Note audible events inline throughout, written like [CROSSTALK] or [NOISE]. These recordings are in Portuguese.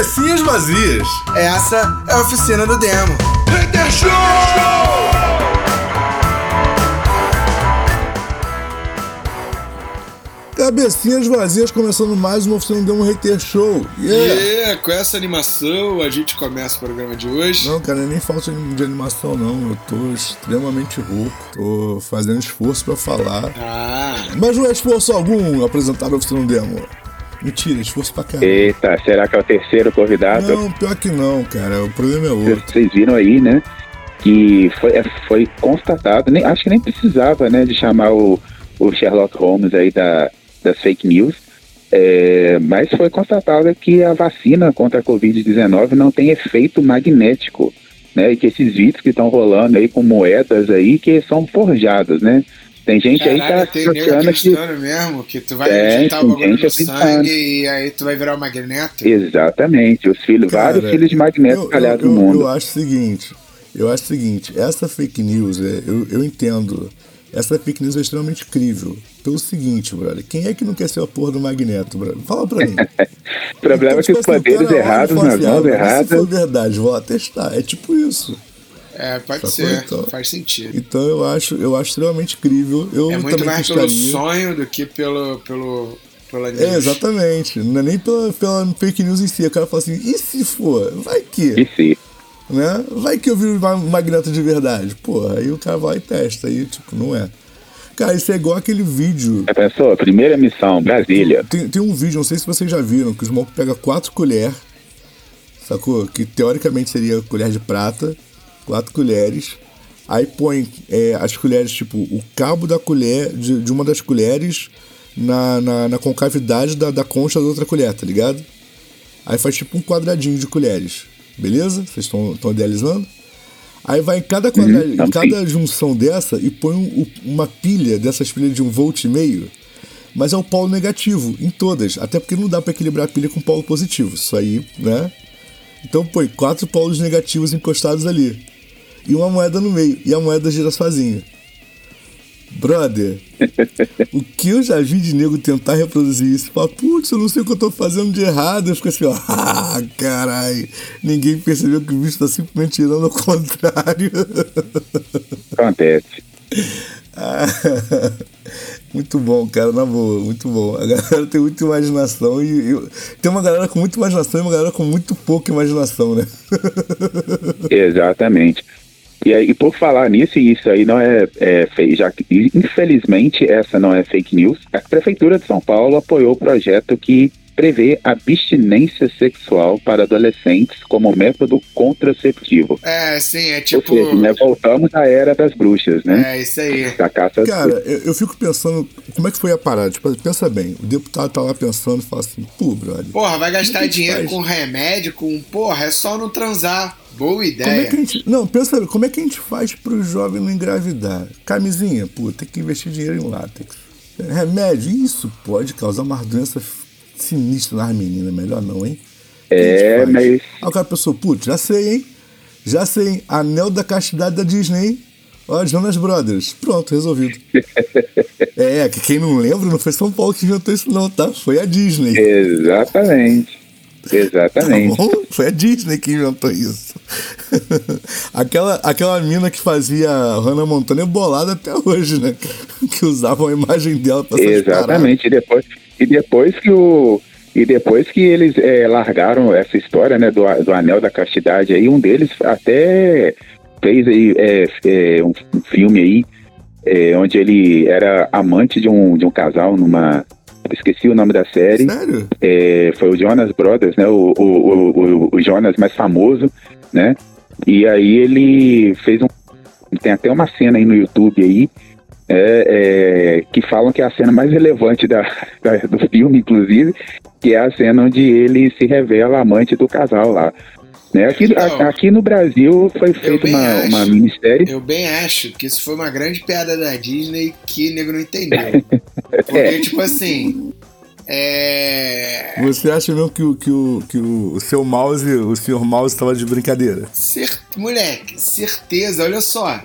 Cabecinhas vazias. Essa é a oficina do demo. Hater Show! Cabecinhas vazias começando mais uma oficina do Demo Hater Show. Yeah. Yeah, com essa animação a gente começa o programa de hoje. Não, cara, nem falta de animação não. Eu tô extremamente rouco. Tô fazendo esforço pra falar. Ah, Mas não é esforço algum apresentar a oficina do Demo. Mentira, esforço pra caramba. Eita, será que é o terceiro convidado? Não, pior que não, cara. O problema é outro. Vocês viram aí, né? Que foi, é, foi constatado, nem, acho que nem precisava, né, de chamar o, o Sherlock Holmes aí da, das fake news, é, mas foi constatado que a vacina contra a Covid-19 não tem efeito magnético, né? E que esses vídeos que estão rolando aí com moedas aí que são forjadas, né? Tem gente aí que caralho, tá achando que mesmo que tu vai Tem, injetar o bagulho no sangue e aí tu vai virar o magneto. Exatamente, os filhos, vários Cara, filhos de magneto espalhados eu, no mundo. Eu acho o seguinte, eu acho o seguinte, essa fake news, é, eu, eu entendo, essa fake news é extremamente crível. Pelo seguinte, brother, quem é que não quer ser a porra do Magneto, brother? Fala pra mim. [LAUGHS] O problema é que tipo os assim, o poderes errados nas assim, mãos ah, mas Se erradas. for verdade, vou lá testar. É tipo isso. É, pode Sacou, ser, então? faz sentido. Então eu acho, eu acho extremamente crível. Eu É muito também mais pelo sonho do que pelo, pelo, pela news. É, exatamente. Não é nem pela, pela fake news em si. O cara fala assim, e se for? Vai que? E se? né? Vai que eu vi um ma- magneto de verdade. Porra, aí o cara vai e testa. Aí, tipo, não é. Cara, isso é igual aquele vídeo. Já pensou? Primeira missão, Brasília. Tem, tem um vídeo, não sei se vocês já viram, que o Smoke pega quatro colheres, sacou? Que teoricamente seria colher de prata, quatro colheres. Aí põe é, as colheres, tipo, o cabo da colher, de, de uma das colheres, na, na, na concavidade da, da concha da outra colher, tá ligado? Aí faz tipo um quadradinho de colheres, beleza? Vocês estão idealizando? Aí vai em cada, quadra... Uhum, em cada junção dessa e põe um- uma pilha dessas pilhas de um volt e meio, mas é o polo negativo em todas, até porque não dá para equilibrar a pilha com polo positivo. Isso aí, né? Então põe quatro polos negativos encostados ali e uma moeda no meio e a moeda gira sozinha. Brother, [LAUGHS] o que eu já vi de nego tentar reproduzir isso, fala, putz, eu não sei o que eu tô fazendo de errado. Eu fico assim, ó, [LAUGHS] ah, caralho, ninguém percebeu que o bicho tá simplesmente tirando ao contrário. [LAUGHS] Acontece. Ah, muito bom, cara, na boa, muito bom. A galera tem muita imaginação e eu- tem uma galera com muita imaginação e uma galera com muito pouca imaginação, né? Exatamente. E aí, por falar nisso, e isso aí não é, é já que infelizmente essa não é fake news, a Prefeitura de São Paulo apoiou o projeto que prevê abstinência sexual para adolescentes como método contraceptivo. É, sim, é Ou tipo. seja, né, voltamos à era das bruxas, né? É, isso aí. Da caça Cara, eu, eu fico pensando, como é que foi a parada? Tipo, pensa bem, o deputado tá lá pensando e fala assim, pô, brother, Porra, vai gastar é que dinheiro faz? com remédio, com. Porra, é só não transar. Boa Como é ideia. que a gente. Não, pensa, como é que a gente faz pro jovem não engravidar? Camisinha, pô, tem que investir dinheiro em látex. Remédio, isso pode causar uma doença sinistra nas meninas, melhor não, hein? É, mas Aí o cara pensou, putz, já sei, hein? Já sei, hein? Anel da castidade da Disney, hein? Ó, Jonas Brothers. Pronto, resolvido. [LAUGHS] é, que quem não lembra, não foi São Paulo que inventou isso, não, tá? Foi a Disney. exatamente. Exatamente. Tá? Foi a Disney que inventou isso. [LAUGHS] aquela, aquela mina que fazia Hannah Montana é bolada até hoje, né? [LAUGHS] Que usavam a imagem dela pra. Exatamente. E depois, e depois que o. E depois que eles eh, largaram essa história né, do, do Anel da Castidade aí, um deles até fez aí é, é, um, filme aí é, onde ele era amante de um, de um casal numa. Esqueci o nome da série. Sério? É, foi o Jonas Brothers, né? O, o, o, o- o Jonas mais famoso, né? E aí ele fez um. Tem até uma cena aí no YouTube aí. É, é, que falam que é a cena mais relevante da, [LAUGHS] da- do filme, inclusive, que é a cena onde ele se revela amante do casal lá. Né? Aqui, Então, a- aqui no Brasil foi feita uma, acho. uma minissérie. Eu bem acho que isso foi uma grande piada da Disney que o nego não entendeu. [LAUGHS] Porque, É. tipo assim. É. Você acha mesmo que, o, que, o, que o, o seu mouse, o senhor mouse tava de brincadeira? Cer... Moleque, certeza, olha só.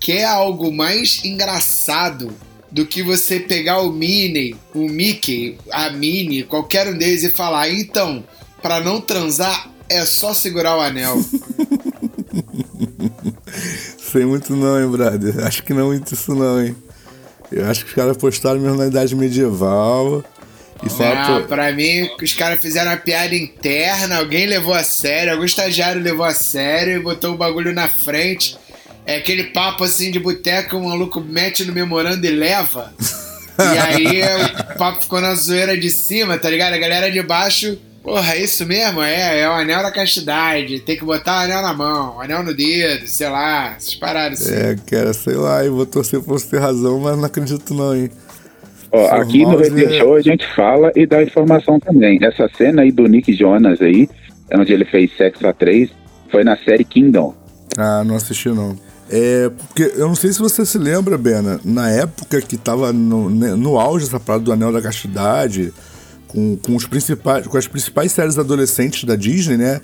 Quer algo mais engraçado do que você pegar o Minnie, o Mickey, a Minnie, qualquer um deles e falar, então, pra não transar é só segurar o anel. [LAUGHS] Sei muito não, hein, brother. Acho que não é muito isso não, hein. Eu acho que os caras postaram mesmo na idade medieval. E só Não, pra mim, os caras fizeram uma piada interna, alguém levou a sério, algum estagiário levou a sério e botou o bagulho na frente. É aquele papo assim de boteca, o maluco mete no memorando e leva. E aí o papo ficou na zoeira de cima, tá ligado? A galera de baixo, porra, é isso mesmo? É, é o anel da castidade. Tem que botar o anel na mão, o anel no dedo, sei lá, essas paradas assim. É, cara, sei lá, eu vou torcer pra você ter razão, mas não acredito não, hein. Ó, aqui no Formosa- Radio Show a gente fala e dá informação também. Essa cena aí do Nick Jonas aí, onde ele fez Sexo a 3, foi na série Kingdom. Ah, não assisti não. É, porque eu não sei se você se lembra, Bena, na época que tava no, né, no auge essa parada do Anel da Castidade, com, com, os principais, com as principais séries adolescentes da Disney, né?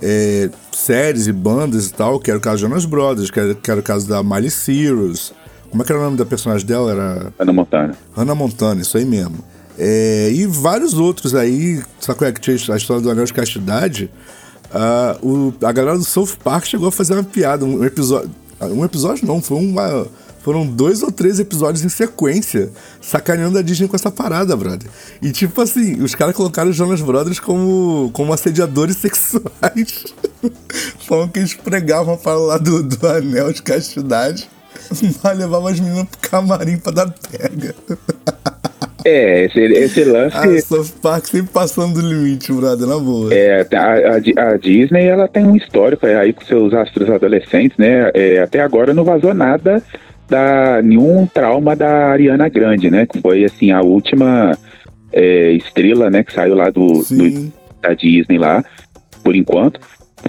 É, séries e bandas e tal, que era o caso de Jonas Brothers, que era, que era o caso da Miley Cyrus. Como é que era o nome da personagem dela? Era Ana Montana. Hannah Montana, isso aí mesmo. É, e vários outros aí, sabe qual é que tinha a história do Anel de Castidade? Ah, o- a galera do South Park chegou a fazer uma piada, um episódio. Um episódio não, foi uma. Foram dois ou três episódios em sequência, sacaneando a Disney com essa parada, brother. E tipo assim, os caras colocaram os Jonas Brothers como, como assediadores [LAUGHS] sexuais. Falam que eles pregavam para lá do, do anel de castidade, [LAUGHS] mas levavam as meninas pro camarim pra dar pega. [LAUGHS] É, esse, esse lance. Ah, South Park sempre passando do limite, brother, na boa. É, a, a a Disney ela tem um histórico aí com seus astros adolescentes, né? É, até agora não vazou nada da nenhum trauma da Ariana Grande, né? Que foi assim a última é, estrela, né? Que saiu lá do, do- da Disney lá, por enquanto.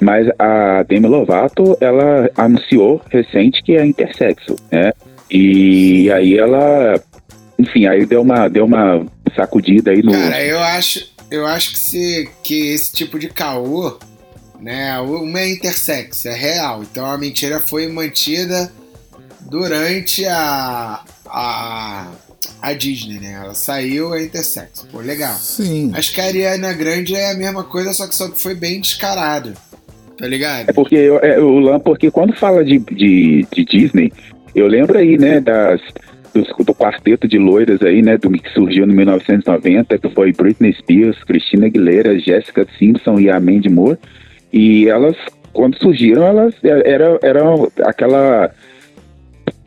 Mas a Demi Lovato ela anunciou recente que é intersexo, né? E aí ela, enfim, aí deu uma deu uma sacudida aí no Cara, eu acho, eu acho que, se, que esse tipo de caô, né? Uma é intersex, é real. Então a mentira foi mantida durante a, a, a Disney, né? Ela saiu, é intersex. Pô, legal. Sim. Acho que a Ariana Grande é a mesma coisa, só que só que foi bem descarado. Tá ligado? É porque eu- é, o Lan, porque quando fala de, de, de Disney, eu lembro aí, né, das do quarteto de loiras aí, né, do que surgiu em 1990, que foi Britney Spears, Christina Aguilera, Jessica Simpson e Mandy Moore. E elas, quando surgiram, elas era era aquela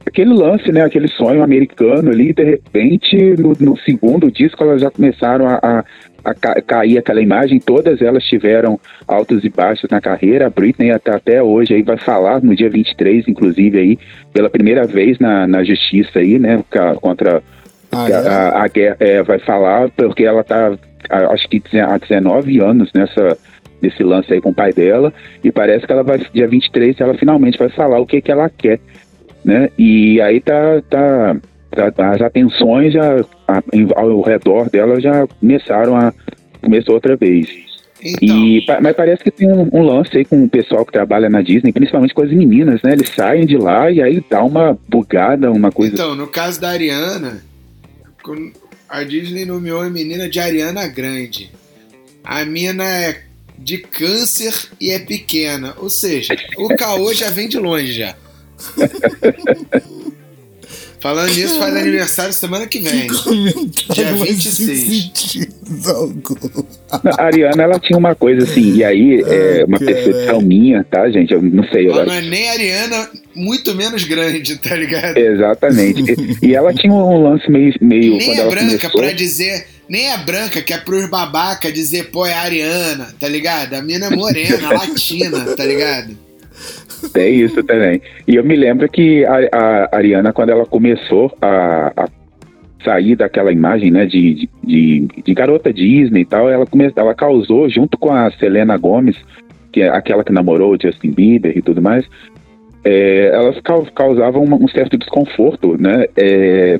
aquele lance, né, aquele sonho americano ali, de repente, no, no segundo disco elas já começaram a, a, a ca- cair aquela imagem, todas elas tiveram altos e baixos na carreira, a Britney até, até hoje aí vai falar, no dia 23, inclusive aí, pela primeira vez na, na justiça aí, né, contra Ah, a, é? a- a guerra, é, vai falar, porque ela tá, acho que há 19 anos nessa nesse lance aí com o pai dela, e parece que ela vai, dia 23, ela finalmente vai falar o que que ela quer, né, e aí tá, tá- as atenções já, ao redor dela já começaram a, começou outra vez. Então, E, mas parece que tem um, um lance aí com o pessoal que trabalha na Disney, principalmente com as meninas, né? Eles saem de lá e aí dá uma bugada, uma coisa. então, no caso da Ariana, a Disney nomeou a menina de Ariana Grande. A mina é de câncer e é pequena. Ou seja, o caô já vem de longe já. [LAUGHS] Falando nisso, faz aniversário semana que vem. Dia Comentário mais 26. sem sentido algum. A Ariana, ela tinha uma coisa assim, e aí é uma percepção minha, tá, gente? Eu não sei Ela agora. não é nem Ariana, muito menos grande, tá ligado? Exatamente. E, e ela tinha um lance meio. meio nem quando é ela branca começou, pra dizer. Nem é branca, que é pros babaca dizer, pô, é Ariana, tá ligado? A mina é morena, latina, tá ligado? Tem isso também. E eu me lembro que a, a Ariana, quando ela começou a, a sair daquela imagem, né, de, de, de, garota Disney e tal, ela, come, ela causou, junto com a Selena Gomes, que é aquela que namorou o Justin Bieber e tudo mais, é, elas cau- causavam um certo desconforto, né? É,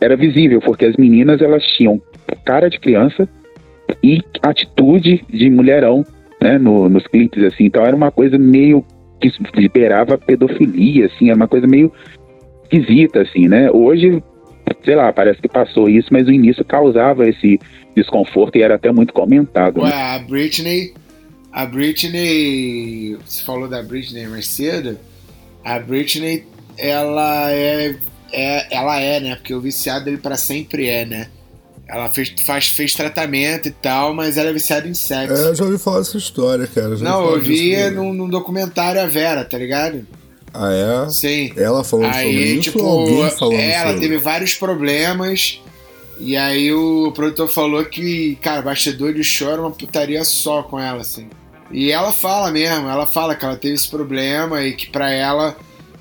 era visível, porque as meninas elas tinham cara de criança e atitude de mulherão, né? No, nos clipes, assim. Então era uma coisa meio que liberava pedofilia, assim, era uma coisa meio esquisita, assim, né? Hoje sei lá, parece que passou isso, mas no início causava esse desconforto e era até muito comentado. Ué, né? a Britney. A Britney. Você falou da Britney mais cedo. A Britney, ela é. é ela é, né? Porque o viciado ele pra sempre é, né? Ela fez, faz, fez tratamento e tal, mas ela é viciada em sexo. É, eu já ouvi falar dessa história, cara. já Não, eu vi num, num documentário a Vera, tá ligado? Ah, é? Sim. Ela falou sobre Aí, isso tipo, ou alguém falando é, ela sobre? teve vários problemas. E aí o produtor falou que, cara, bastidor de show era uma putaria só com ela, assim. E ela fala mesmo, ela fala que ela teve esse problema e que pra ela,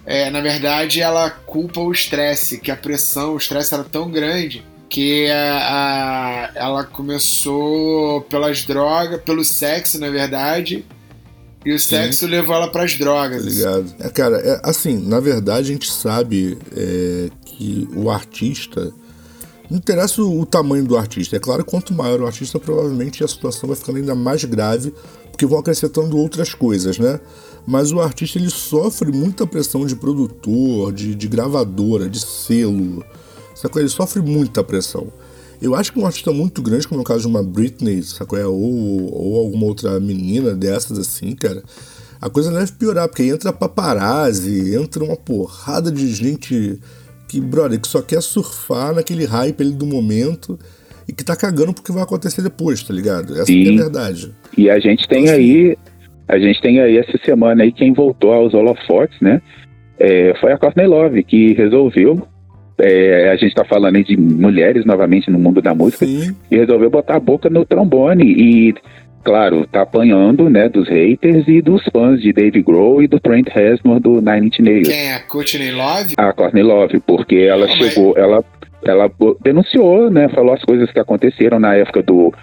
é, na verdade, ela culpa o estresse, que a pressão, o estresse era tão grande que a, a- ela começou pelas drogas, pelo sexo, na verdade, e o sexo levou ela pras drogas. Tá ligado? É, cara, é, assim, na verdade a gente sabe é, que o artista. Não interessa o, o tamanho do artista. É claro quanto maior o artista, provavelmente a situação vai ficando ainda mais grave, porque vão acrescentando outras coisas, né? Mas o artista ele sofre muita pressão de produtor, de, de gravadora, de selo. Sacou? Ele sofre muita pressão. Eu acho que um artista muito grande, como é o caso de uma Britney, sacou? É, Ou, ou alguma outra menina dessas assim, cara, a coisa deve piorar, porque aí entra paparazzi, entra uma porrada de gente que, brother, que só quer surfar naquele hype ali do momento e que tá cagando porque vai acontecer depois, tá ligado? Essa é a verdade. E a gente tem aí, a gente tem aí essa semana aí quem voltou aos holofotes, né? é, foi a Courtney Love que resolveu. É, a gente está falando aí de mulheres novamente no mundo da música Sim, e resolveu botar a boca no trombone e claro tá apanhando né dos haters e dos fãs de Dave Grohl e do Trent Reznor do Nine Inch Nails Quem é? Courtney Love? a Courtney Love, porque ela chegou, ela, ela denunciou, né? Falou as coisas que aconteceram na época do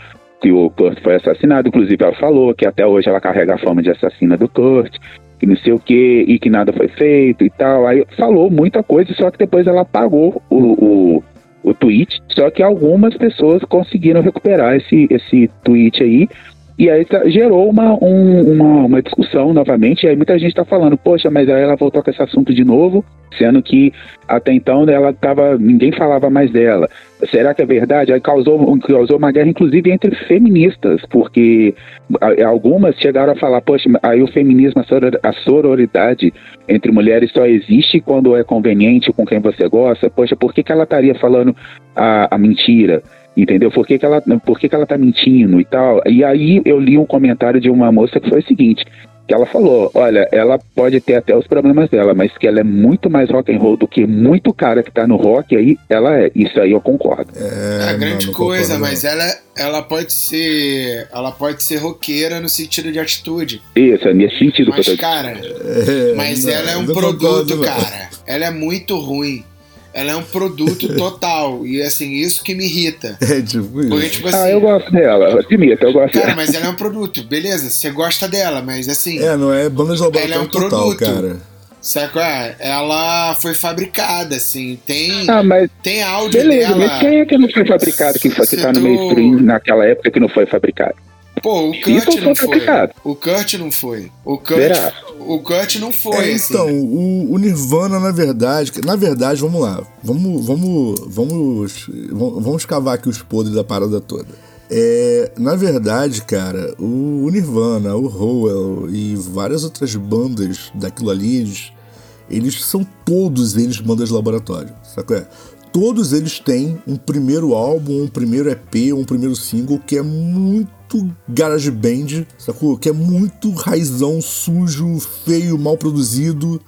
que o Kurt foi assassinado. Inclusive, ela falou que até hoje ela carrega a fama de assassina do Kurt, que não sei o que, e que nada foi feito e tal. Aí falou muita coisa, só que depois ela apagou o, o, o tweet. Só que algumas pessoas conseguiram recuperar esse, esse tweet aí. E aí tá- gerou uma, um- uma, uma discussão novamente. E aí muita gente tá falando, poxa, mas aí ela voltou com esse assunto de novo, sendo que até então ela tava. ninguém falava mais dela. Será que é verdade? Aí causou, causou uma guerra, inclusive, entre feministas, porque algumas chegaram a falar, poxa, aí o feminismo, a sororidade entre mulheres só existe quando é conveniente com quem você gosta. Poxa, por que, que ela estaria falando a, a mentira? Entendeu? Por que, que ela, por que, que ela tá mentindo e tal? E aí eu li um comentário de uma moça que foi o seguinte: que ela falou, olha, ela pode ter até os problemas dela, mas que ela é muito mais rock and roll do que muito cara que tá no rock, aí ela é. Isso aí eu concordo. é, É, grande não, não coisa, concordo, mas ela, ela pode ser. Ela pode ser roqueira no sentido de atitude. Isso, é nesse sentido que eu Mas, tô cara, É, mas não, ela é um produto, concordo, cara. Ela é muito ruim. Ela é um produto [LAUGHS] total. E assim, isso que me irrita. É tipo isso. Porque, tipo assim. Ah, eu gosto dela, admito, eu gosto Cara, dela. mas ela é um produto, beleza? Você gosta dela, mas assim, É, não é banda de Ela é um total, produto. cara. sabe qual é? Ela foi fabricada, assim, tem, Ah, mas tem áudio beleza, dela. mas quem é que não foi fabricado que, foi, que tá no mainstream naquela época que não foi fabricado? Pô, o Isso Kurt não foi. O Kurt não foi. O Kurt, Será? o Kurt não foi, É, assim. então, o, o Nirvana, na verdade, na verdade, vamos lá, vamos, vamos, vamos, vamos, cavar aqui os podres da parada toda. É, na verdade, cara, o, o Nirvana, o Howell e várias outras bandas daquilo ali, eles, eles são todos eles bandas de laboratório, sabe? É? Todos eles têm um primeiro álbum, um primeiro EP, um primeiro single que é muito garage band, sacou? Que é muito raizão, sujo, feio, mal produzido,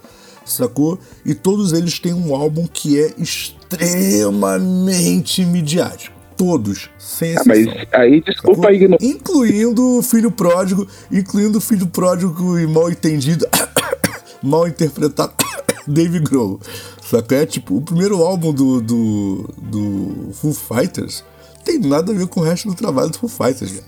sacou? E todos eles têm um álbum que é extremamente midiático. Todos, sem Ah, mas exceção. aí, desculpa aí, não... Incluindo o filho pródigo, incluindo o filho pródigo e mal entendido, [COUGHS] mal interpretado, [COUGHS] Dave Grohl. Saca? É tipo, o primeiro álbum do, do, do Foo Fighters tem nada a ver com o resto do trabalho do Foo Fighters, cara.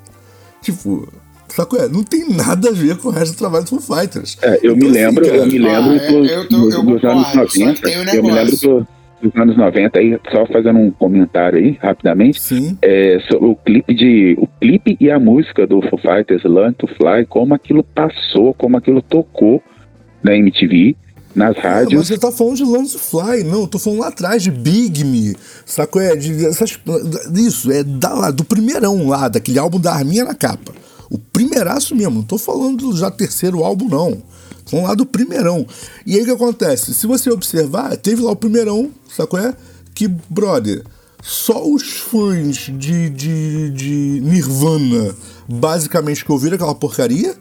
Tipo, saca? É, não tem nada a ver com o resto do trabalho do Foo Fighters. É, eu me Então, assim, lembro, cara, eu me Ah, lembro é, dos, eu tô- dos- eu dos anos concordo, só que 90. tem um eu me lembro do- dos anos 90 aí, só fazendo um comentário aí, rapidamente. Sim. É, sobre o clipe de. O clipe e a música do Foo Fighters, Learn to Fly, como aquilo passou, como aquilo tocou na MTV. Nas É, rádios. mas você tá falando de to Fly, não, eu tô falando lá atrás de Big Me, sacou? É, de, essas, isso, é da, lá, do primeirão lá, daquele álbum da Arminha na capa. O primeiraço mesmo, não tô falando do já terceiro álbum, não. Tô falando lá do primeirão. E aí o que acontece? Se você observar, teve lá o primeirão, sacou? É? Que, brother, só os fãs de, de, de Nirvana basicamente que ouviram aquela porcaria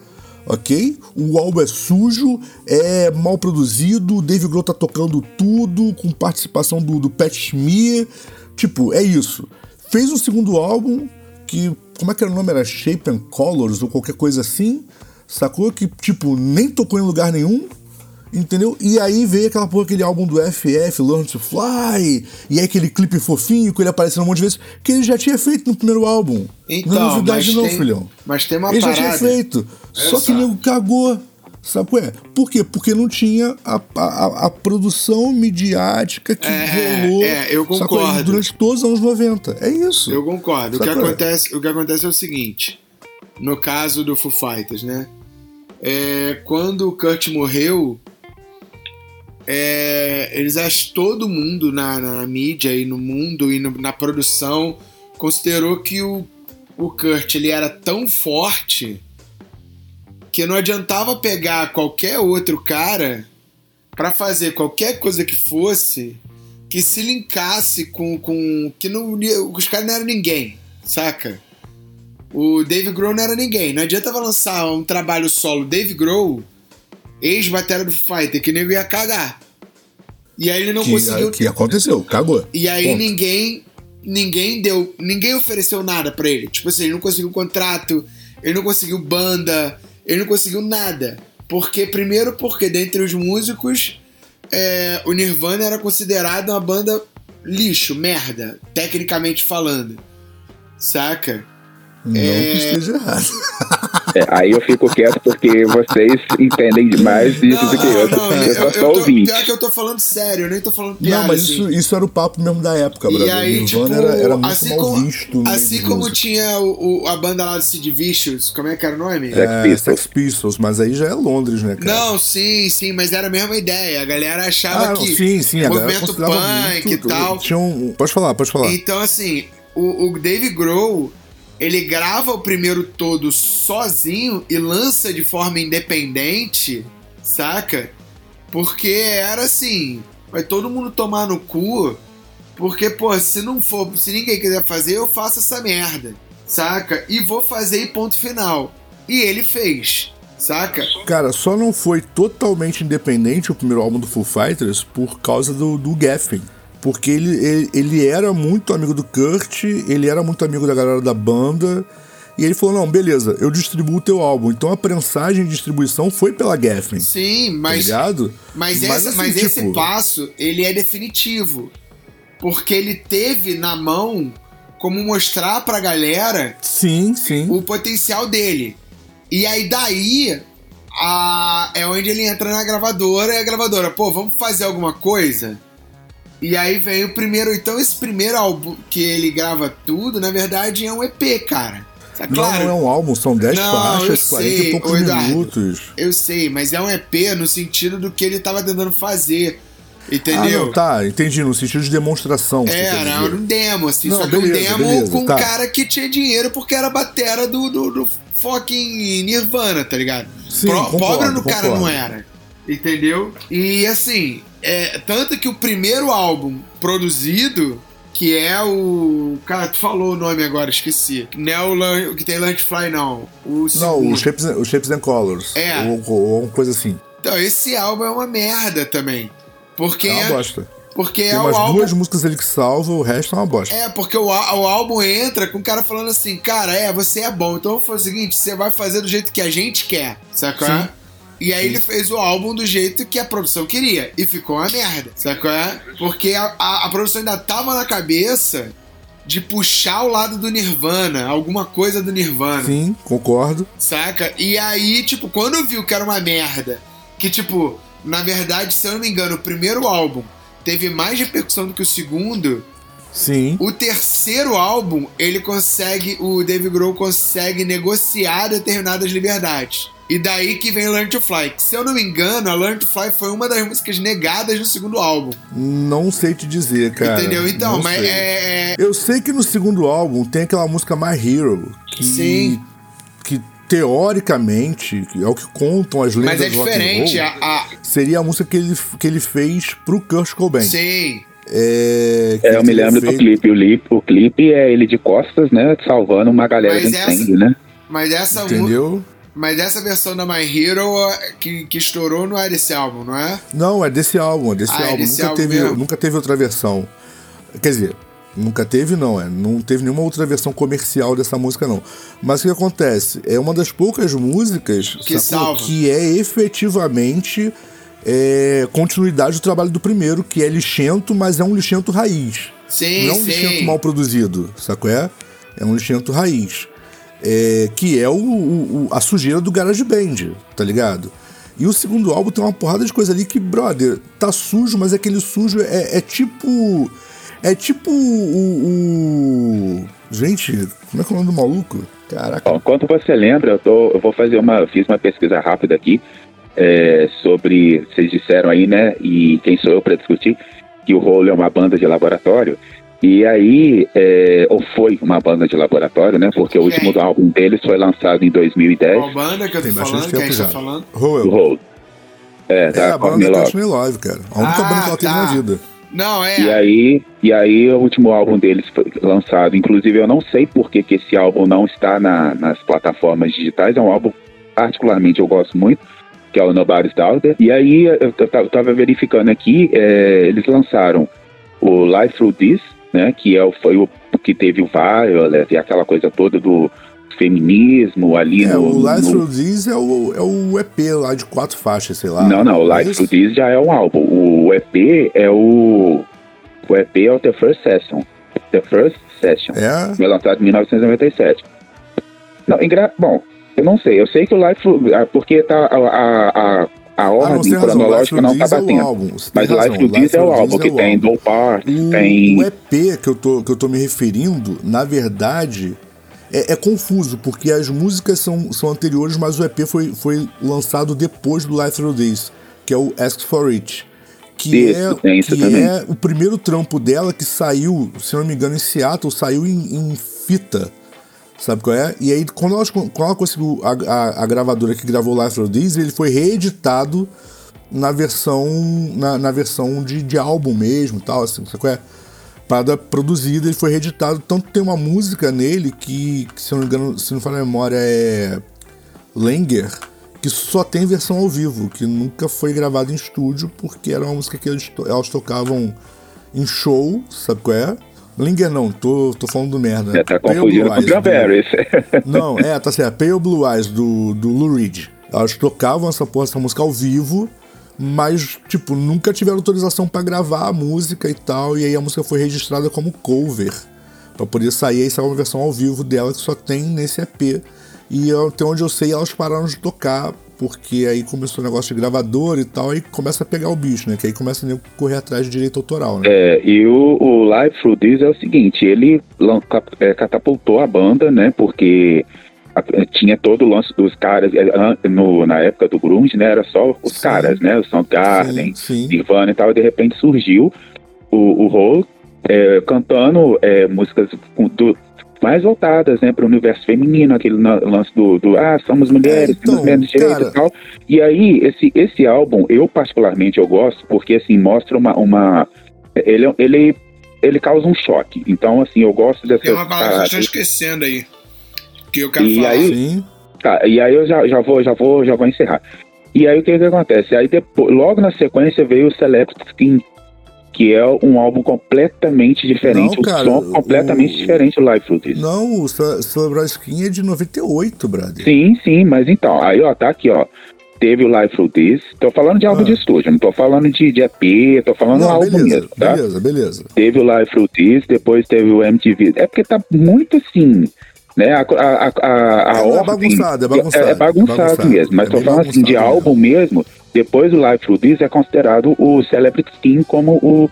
ok? O álbum é sujo, é mal produzido, o Dave Grohl tá tocando tudo, com participação do, do Pat Smear. Tipo, é isso. Fez um segundo álbum que, como é que era o nome? Era Shape and Colors ou qualquer coisa assim, sacou? Que, tipo, nem tocou em lugar nenhum. Entendeu? E aí veio aquela porra, aquele álbum do FF, Learn to Fly, e aí aquele clipe fofinho com ele aparecendo um monte de vezes, que ele já tinha feito no primeiro álbum. Então, não é novidade, não, tem- filhão. mas tem uma Ele já parada. tinha feito. Só que só. nego cagou. Sabe qual é? Por quê? Porque não tinha a, a, a- produção midiática que É, rolou é, eu sabe é? concordo. durante todos os anos 90. É isso. Eu concordo. O que, Sabe é? acontece, o que acontece é o seguinte: no caso do Foo Fighters, né? É, quando o Kurt morreu, é, eles acham todo mundo na, na mídia e no mundo e no- na produção considerou que o, o Kurt ele era tão forte que não adiantava pegar qualquer outro cara pra fazer qualquer coisa que fosse que se linkasse com. com que não, os caras não eram ninguém, saca? O Dave Grohl não era ninguém. Não adiantava lançar um trabalho solo Dave Grohl, ex-batera do Fighter, que nego ia cagar. E aí ele não que, conseguiu. que aconteceu, cagou. E aí Ponto. ninguém ninguém deu, ninguém ofereceu nada pra ele. Tipo assim, ele não conseguiu contrato, ele não conseguiu banda, ele não conseguiu nada. Porque primeiro porque dentre os músicos é, o Nirvana era considerado uma banda lixo, merda, tecnicamente falando. Saca? Não É. que esteja errado. [LAUGHS] É, aí eu fico quieto porque vocês entendem demais disso do que eu. eu só sou tô, ouvinte. pior que eu tô falando sério, eu nem tô falando piada. Não, mas assim. isso, isso era o papo mesmo da época, E brother. aí, Nirvana tipo, era, era muito assim mal como, visto. assim como música. tinha o, o- a banda lá do Sid Vicious, como é que era o nome? Sex É, Pistols. Sex Pistols, mas aí já é Londres, né, cara? Não, sim, sim, mas era a mesma ideia. A galera achava Ah, que sim, sim, movimento punk muito- e tal. Tinha um, pode falar, pode falar. Então, assim, o, o Dave Grohl, ele grava o primeiro todo sozinho e lança de forma independente, saca? Porque era assim, vai todo mundo tomar no cu, porque, pô, se não for, se ninguém quiser fazer, eu faço essa merda, saca? E vou fazer e ponto final. E ele fez, saca? Cara, só não foi totalmente independente o primeiro álbum do Foo Fighters por causa do, do Geffen. Porque ele, ele, ele era muito amigo do Kurt, ele era muito amigo da galera da banda. E ele falou: não, beleza, eu distribuo o teu álbum. Então a prensagem e distribuição foi pela Geffen. Sim, Tá mas ligado? Mas, essa, assim, mas esse tipo, passo, ele é definitivo. Porque ele teve na mão como mostrar pra galera Sim, sim. o potencial dele. E aí daí a, é onde ele entra na gravadora e a gravadora, pô, vamos fazer alguma coisa? E aí vem o primeiro. Então, esse primeiro álbum que ele grava tudo, na verdade, é um EP, cara. Tá Não, claro, não é um álbum, são 10 Não, faixas, eu 40 sei, e poucos Eduardo. minutos. eu sei, mas é um EP no sentido do que ele tava tentando fazer. Ah, Entendeu? não, tá, entendi, no sentido de demonstração. quer Era dizer. um demo, assim, Não, só que um demo beleza, com um tá. cara que tinha dinheiro porque era batera do, do, do fucking Nirvana, tá ligado? Sim, Pro- concordo, pobre no cara concordo. não era. Entendeu? E assim, é, tanto que o primeiro álbum produzido, que é o. Cara, tu falou o nome agora, esqueci. Não é o, o que tem Lunch Fly, não. O Não, o Shapes, and- o Shapes and Colors. É. Ou, ou, ou uma coisa assim. Então, esse álbum é uma merda também. Porque É uma é, bosta. porque Tem é umas o álbum. duas músicas ali que salvam, o resto é uma bosta. É, porque o, o álbum entra com o cara falando assim, cara, é, você é bom, então foi o seguinte, você vai fazer do jeito que a gente quer, sacou? Sim. E aí ele fez o álbum do jeito que a produção queria. E ficou uma merda, sacou? Porque a, a, a produção ainda tava na cabeça de puxar o lado do Nirvana, alguma coisa do Nirvana, Sim, concordo. saca? E aí, tipo, quando viu que era uma merda, que tipo, na verdade, se eu não me engano, o primeiro álbum teve mais repercussão do que o segundo, Sim. o terceiro álbum, ele consegue, o Dave Grohl consegue negociar determinadas liberdades. E daí que vem Learn to Fly. Que, se eu não me engano, a Learn to Fly foi uma das músicas negadas no segundo álbum. Não sei te dizer, cara. Entendeu? Então, Não mas sei. é, é- Eu sei que no segundo álbum tem aquela música My Hero, que, Sim. que teoricamente, que é o que contam as lendas Mas é do rock and diferente. roll, A, a- seria a música que ele, que ele fez pro Kurt Cobain. sim. É, É, eu me lembro fez- do clipe. O, li- o clipe é ele de costas, né? Salvando uma galera Mas essa- incêndio, né? Mas essa, Entendeu? Mas essa versão da My Hero é, que, que estourou não é desse álbum, não é? Não, é desse álbum, é desse Ah, é álbum. desse nunca, álbum teve, mesmo? nunca teve outra versão. Quer dizer, nunca teve, não, é. Não teve nenhuma outra versão comercial dessa música, não. Mas o que acontece? É uma das poucas músicas Que sacou? que é efetivamente é, continuidade do trabalho do primeiro, que é lixento, mas é um lixento raiz. Sim, não é um sim. lixento mal produzido, sacou? É, é um lixento raiz. É, que é o, o- a sujeira do GarageBand, tá ligado? E o segundo álbum tem uma porrada de coisa ali que, brother, tá sujo, mas aquele sujo é, é tipo. É tipo o, o- Gente, como é que é o nome do maluco? Caraca. Enquanto você lembra, eu, tô, eu vou fazer uma. Fiz uma pesquisa rápida aqui é, sobre. Vocês disseram aí, né? E quem sou eu para discutir que o Rolo é uma banda de laboratório. E aí, é, ou foi uma banda de laboratório, né? Porque o Quem? último álbum deles foi lançado em 2010. Qual banda que eu tô Tem falando? Que a tempo gente tá falando? O Roel. Rolo. É, É da a banda Courtney da Love. Cara. A única Ah, banda que ela tá. na vida. Não, é. E aí, e aí o último álbum deles foi lançado. Inclusive, eu não sei por que, que esse álbum não está na- nas plataformas digitais. É um álbum particularmente eu gosto muito, que é o Nobody's Daughter. E aí eu, eu tava verificando aqui, é, eles lançaram o Life Through This, né? Que é foi o que teve o Violet e aquela coisa toda do feminismo ali É, no. o Life no- Through é o, é o EP lá de quatro faixas, sei lá. Não, não, o É Life? Through This já é um álbum. O EP é o. O EP é o The First Session. The First Session. É, Foi lançado em 1997. Não, engra... Bom, eu não sei. Eu sei que o Life. ah, Porque tá a, a, a, a Ah, ordem razão. cronológica não tá This é o batendo. álbum. Mas razão. Life Through This Life é o álbum que é o tem. Doll Parts, O, tem. o EP que eu, tô, que eu tô me referindo, na verdade, é, é confuso, porque as músicas são, são anteriores, mas o EP foi, foi lançado depois do Life Through This, que é o Ask For It. Que, Isso, é, que também. é o primeiro trampo dela que saiu, se não me engano, em Seattle, saiu em, em fita. Sabe qual é? E aí, quando ela, quando ela conseguiu, a, a, a gravadora que gravou Life Through This, ele foi reeditado na versão na, na versão de, de álbum mesmo tal, assim, sabe qual é? Parada produzida, ele foi reeditado. Tanto tem uma música nele que, que, se não me engano, se não for a memória, é Langer, que só tem versão ao vivo, que nunca foi gravada em estúdio, porque era uma música que eles elas tocavam em show, sabe qual é? Linger não, tô, tô falando merda. Já tá Pale confundindo Blue com Cranberries. do- [LAUGHS] Não, é, tá certo. Pale Blue Eyes do, do Lou Reed. Elas tocavam essa porra, essa música ao vivo, mas, tipo, nunca tiveram autorização pra gravar a música e tal, e aí a música foi registrada como cover. Pra poder sair, aí saiu uma versão ao vivo dela que só tem nesse EP. E até onde eu sei, elas pararam de tocar, porque aí começou o negócio de gravador e tal, aí começa a pegar o bicho, né? Que aí começa a correr atrás de direito autoral, né? É, e o, o Live Through This é o seguinte, ele é, catapultou a banda, né? Porque a- tinha todo o lance dos caras, é, no, na época do grunge, né? Era só os Sim. caras, né? O Soundgarden. Nirvana e tal, e de repente surgiu o, o Hole é, cantando é, músicas do- mais voltadas né, para o universo feminino, aquele lance do, do ah, somos mulheres, É, então, temos menos direitos cara- e tal. E aí, esse, esse álbum, eu particularmente eu gosto, porque assim, mostra uma. uma ele, ele, ele causa um choque. Então, assim, eu gosto dessas Tem uma palavra que eu estou esquecendo aí. Que eu quero E falar. aí- Sim. Tá, e aí eu já, já, vou, já, vou, já vou encerrar. E aí o que, que acontece? Aí depois, logo na sequência veio o Celebrity Skin, que é um álbum completamente diferente, Não, cara, um som completamente o- diferente do Live Fruit. Não, o Ce- Celebrar Skin é de 98, brother. Sim, sim, mas então, aí ó, tá aqui, ó. Teve o Live Through This, tô falando de álbum Ah. de estúdio, não tô falando de, de EP, tô falando de Não, álbum beleza, mesmo, tá? beleza, beleza. Teve o Live Through This, depois teve o MTV. É porque tá muito assim, né? A, a, a, a É, é ordem- bagunçado, é bagunçado, É, é bagunçado bagunçado. mesmo, mas É tô falando assim, de bagunçado álbum mesmo, depois do Live Through This é considerado o Celebrity Skin como o,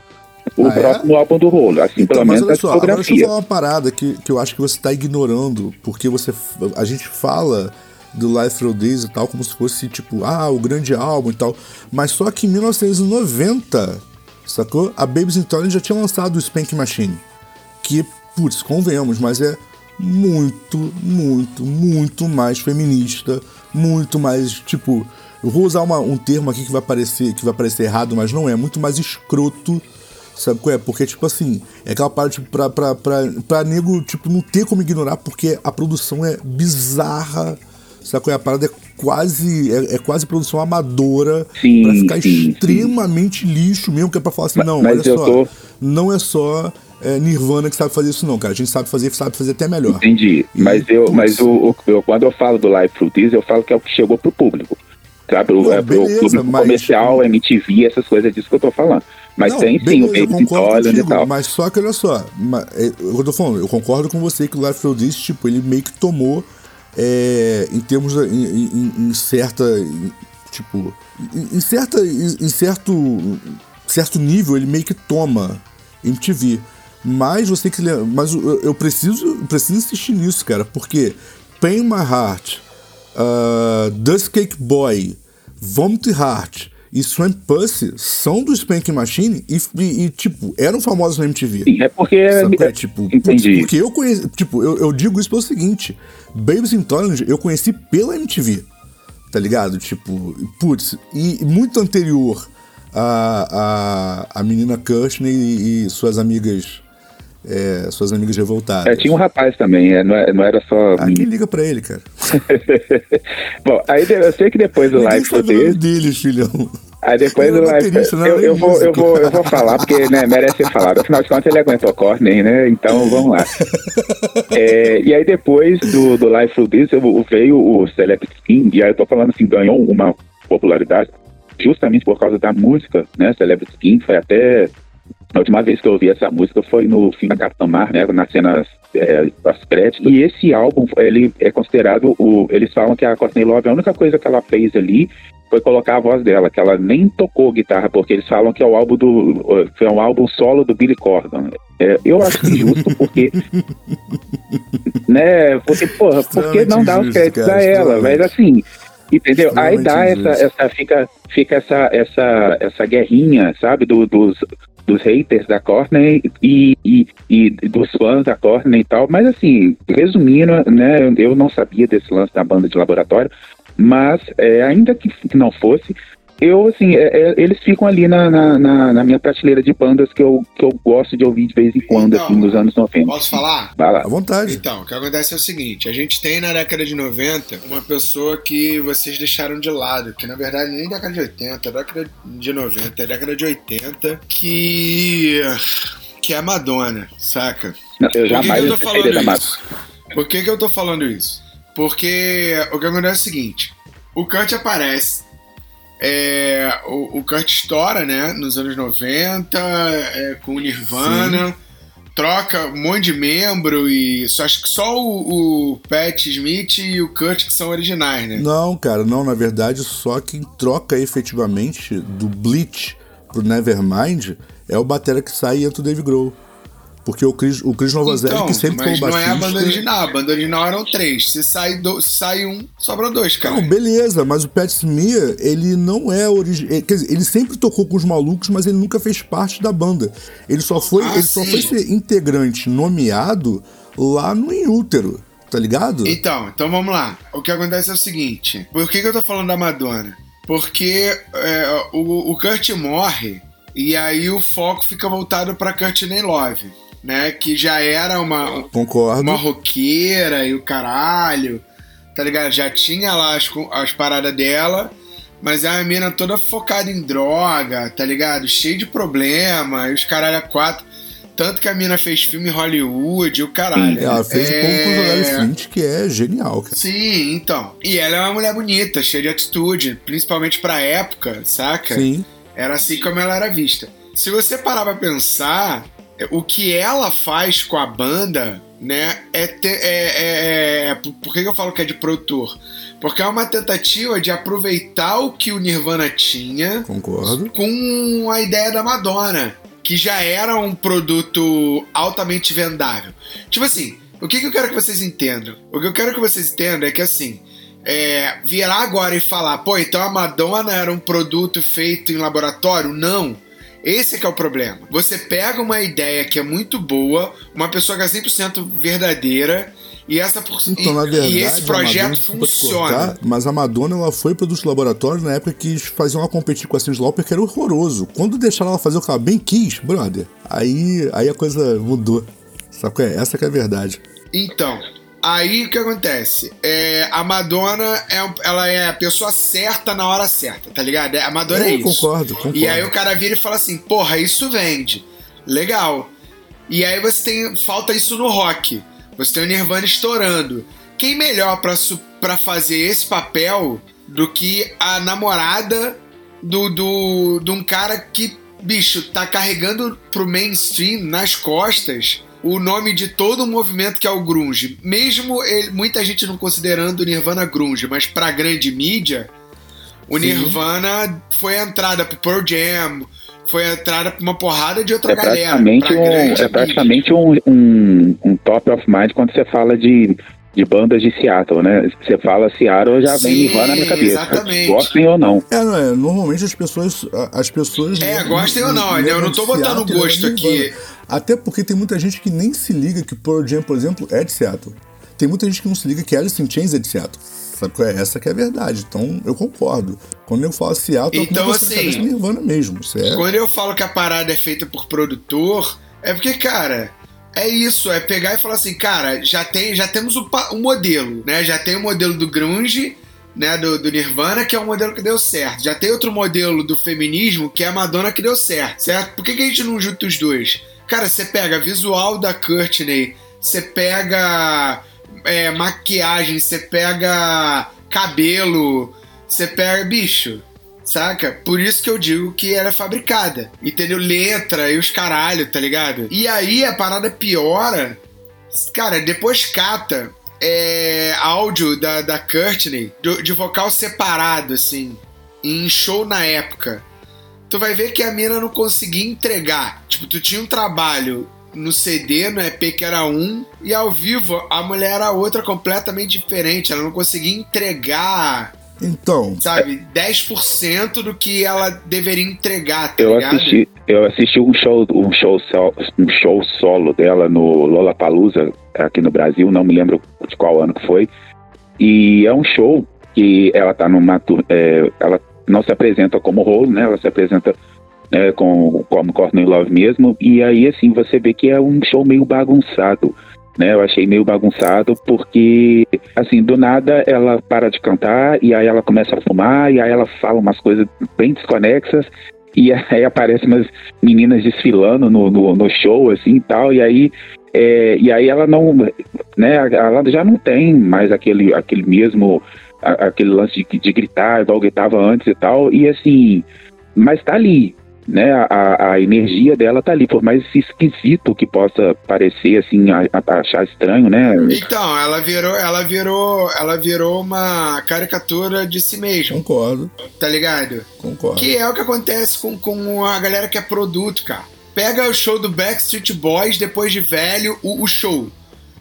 o Ah, é? próximo álbum do rolo, assim, Então, pelo menos da só, agora deixa eu discografia. falar uma parada que, que eu acho que você está ignorando, porque você, a gente fala do Life Through Days e tal, como se fosse tipo, ah, o grande álbum e tal. Mas só que em 1990, sacou? A Babies in Toyland já tinha lançado o Spank Machine. Que, putz, convenhamos, mas é muito, muito, muito mais feminista, muito mais, tipo, eu vou usar uma, um termo aqui que vai parecer que vai parecer errado, mas não é, muito mais escroto Sabe qual é? Porque, tipo assim, é aquela parte tipo, pra, pra, pra, pra nego, tipo, não ter como ignorar, porque a produção é bizarra. Sabe qual é? A parada é quase, é, é quase produção amadora Sim, pra ficar sim, extremamente lixo mesmo, que é pra falar assim, Mas- não, mas olha só, tô- não é só é, Nirvana que sabe fazer isso não, cara. A gente sabe fazer, sabe fazer até melhor. Entendi. E, Mas eu, putz. mas o, o- eu- quando eu falo do Live This, eu falo que é o que chegou pro público. Sabe? O, Não, é beleza, público mas- comercial, MTV, essas coisas disso que eu tô falando. Mas Não, tem sim beleza, o concordo Toyland e tal. Mas só que olha só, é, eu tô falando, eu concordo com você que o Through This, tipo, ele meio que tomou é, em termos da- em, em- em certa em- tipo em, certa em, certo certo nível ele meio que toma MTV. Mas você que mas eu, eu preciso eu preciso insistir nisso, cara, porque Pain My Heart, uh, Dust Cake Boy, Vomit Heart e Swamp Pussy são do Spank Machine e, e- e, tipo, eram famosos na MTV. Sim, é porque. Sabe qual é? Tipo, entendi. porque eu conheci. Tipo, eu, eu digo isso pelo seguinte: Babies in Toyland eu conheci pela MTV. Tá ligado? Tipo, putz, e muito anterior a, a, a menina Kirchner e, e suas amigas. É, suas amigas revoltadas. É, tinha um rapaz também, é, não, é- não era só. Ah, quem liga pra ele, cara? [LAUGHS] Bom, aí eu sei que depois do Live nome This. deles, filhão. Aí depois Ele do é Live não é eu, eu, vou, eu, vou, eu vou falar, porque né, merece ser falado. Afinal de contas, ele aguentou a Courtney, né? Então vamos lá. [LAUGHS] É, e aí depois do, do Live Through This, eu- veio o Celebrity Skin, e aí eu tô falando assim, ganhou uma popularidade justamente por causa da música, né? Celebrity Skin foi até. A última vez que eu ouvi essa música foi no filme da Capitã Mar, né? Nas cenas é, das créditos. E esse álbum, ele é considerado o. Eles falam que a Courtney Love, a única coisa que ela fez ali foi colocar a voz dela, que ela nem tocou guitarra, porque eles falam que é o álbum do. Foi um álbum solo do Billy Corgan. É, eu acho injusto, porque. [LAUGHS] né? Porque, porra, por que não dar os créditos injusto, a cara, ela? Mas assim. Entendeu? Aí dá essa, essa fica, fica essa, essa, essa guerrinha, sabe, do- dos, dos haters da Courtney e, e, e dos fãs da Courtney e tal. Mas assim, resumindo, né, eu- não sabia desse lance da banda de laboratório, mas é, ainda que não fosse, eu assim, é, é, eles ficam ali na, na, na- na minha prateleira de bandas que eu, que eu gosto de ouvir de vez em quando, Então, assim, nos anos 90. Posso falar? Vai lá. À vontade. Então, o que acontece é o seguinte: a gente tem na década de 90 uma pessoa que vocês deixaram de lado, que na verdade nem década de 80, é década de 90, é década de 80, que. que é a Madonna, saca? Eu Por que, jamais que eu tô falando da Madonna. isso? Por que, que eu tô falando isso? Porque o que acontece é o seguinte: o Kurt aparece. É, o, o Kurt estoura, né? Nos anos 90, é, com o Nirvana. Troca um monte de membro e só, acho que só o, o Pat Smith e o Kurt que são originais, né? Não, cara, não, na verdade, só quem troca efetivamente do Bleach pro Nevermind é o batera que sai e entra o Dave Grohl. Porque o Chris, o Chris Novoselic que sempre foi Então, mas o não é a banda baixista... original. A banda original eram três. Se sai, do, se sai um, sobra dois, cara. Não, beleza, mas o Pat Smear, ele não é original. Quer dizer, ele sempre tocou com os malucos, mas ele nunca fez parte da banda. Ele só foi, Ah, ele só foi ser integrante nomeado lá no Em Útero, tá ligado? Então, então vamos lá. O que acontece é o seguinte: por que, que eu tô falando da Madonna? Porque é, o, o Kurt morre e aí o foco fica voltado pra Courtney Love, né? Que já era uma, Concordo. uma roqueira e o caralho, tá ligado? Já tinha lá as, as paradas dela, mas é uma mina toda focada em droga, tá ligado? Cheio de problema, e os caralho a quatro. Tanto que a mina fez filme em Hollywood, o caralho. Ela fez o povo com o É, Flint, que é genial, cara. Sim, então. E ela é uma mulher bonita, cheia de atitude, principalmente pra época, saca? Sim. Era assim como ela era vista. Se você parar pra pensar, é, o que ela faz com a banda, né, é ter. É, é- é- por por que que eu falo que é de produtor? Porque é uma tentativa de aproveitar o que o Nirvana tinha Concordo. com a ideia da Madonna, que já era um produto altamente vendável. Tipo assim, o que, que eu quero que vocês entendam? O que eu quero que vocês entendam é que assim, é, virar agora e falar, pô, então a Madonna era um produto feito em laboratório? Não. Esse é que é o problema. Você pega uma ideia que é muito boa, uma pessoa que é 100% verdadeira, e essa por... então, na verdade, e esse projeto funciona. Cortar, mas a Madonna ela foi produto de laboratório na época que faziam ela competir com a Cindy Lauper, que era horroroso. Quando deixaram ela fazer o que ela bem quis, brother, aí, aí a coisa mudou. Sabe qual é? Essa que é a verdade. Então, Aí o que acontece? É, a Madonna é, ela é a pessoa certa na hora certa, tá ligado? A Madonna é, é isso. Concordo, concordo. E aí o cara vira e fala assim: porra, isso vende. Legal. E aí você tem. Falta isso no rock. Você tem o Nirvana estourando. Quem melhor pra, pra fazer esse papel do que a namorada do, do, de um cara que, bicho, tá carregando pro mainstream nas costas o nome de todo o movimento que é o grunge. Mesmo ele, muita gente não considerando o Nirvana grunge, mas pra grande mídia, o Sim. Nirvana foi a entrada pro Pearl Jam, foi a entrada pra uma porrada de outra é galera. Praticamente um, é praticamente um, um, um top of mind quando você fala de de bandas de Seattle, né? Você fala Seattle, já Sim, vem Nirvana na minha cabeça. Exatamente. Gostem ou não. É, não é. Normalmente as pessoas. As pessoas é, gostem ou não. Eu não tô botando gosto aqui. Até porque tem muita gente que nem se liga que Pearl Jam, por exemplo, é de Seattle. Tem muita gente que não se liga que Alice in Chains é de Seattle. Sabe qual é? Essa que é a verdade. Então, eu concordo. Quando eu falo Seattle, então, eu assim, Nirvana mesmo. É... Quando eu falo que a parada é feita por produtor, é porque, cara é isso, é pegar e falar assim, cara, já tem, já temos o, o modelo, né? Já tem o modelo do grunge, né, do, do, Nirvana, que é um modelo que deu certo. Já tem outro modelo do feminismo, que é a Madonna que deu certo, certo? Por que, que a gente não junta os dois? Cara, você pega visual da Courtney, você pega é, maquiagem, você pega cabelo, você pega. Bicho, saca? Por isso que eu digo que era fabricada. Entendeu? Letra e os caralho, tá ligado? E aí a parada piora. Cara, depois cata é, áudio da, da Courtney de, de vocal separado, assim, em show na época. Tu vai ver que a mina não conseguia entregar. Tipo, tu tinha um trabalho no CD, no EP que era um, e ao vivo a mulher era outra completamente diferente. Ela não conseguia entregar então. Sabe, 10% do que ela deveria entregar, tá eu ligado? Assisti, eu assisti um show, um show, um show solo dela no Lollapalooza, aqui no Brasil, não me lembro de qual ano que foi. E é um show que ela tá numa. É, ela não se apresenta como rolo, né? Ela se apresenta né, com, como Courtney Love mesmo. E aí, assim, você vê que é um show meio bagunçado né? Eu achei meio bagunçado porque, assim, do nada ela para de cantar e aí ela começa a fumar e aí ela fala umas coisas bem desconexas e [LAUGHS] aí aparecem umas meninas desfilando no, no, no show, assim, e tal, e aí é, e aí ela não, né, ela já não tem mais aquele, aquele mesmo, aquele lance de, de gritar igual gritava antes e tal, e assim, mas tá ali, né, a, a energia dela tá ali, por mais esquisito que possa parecer, assim, a, a achar estranho, né? Então, ela virou, ela virou, ela virou uma caricatura de si mesma. Concordo. Tá ligado? Concordo. Que é o que acontece com, com a galera que é produto, cara. Pega o show do Backstreet Boys depois de velho, o, o show,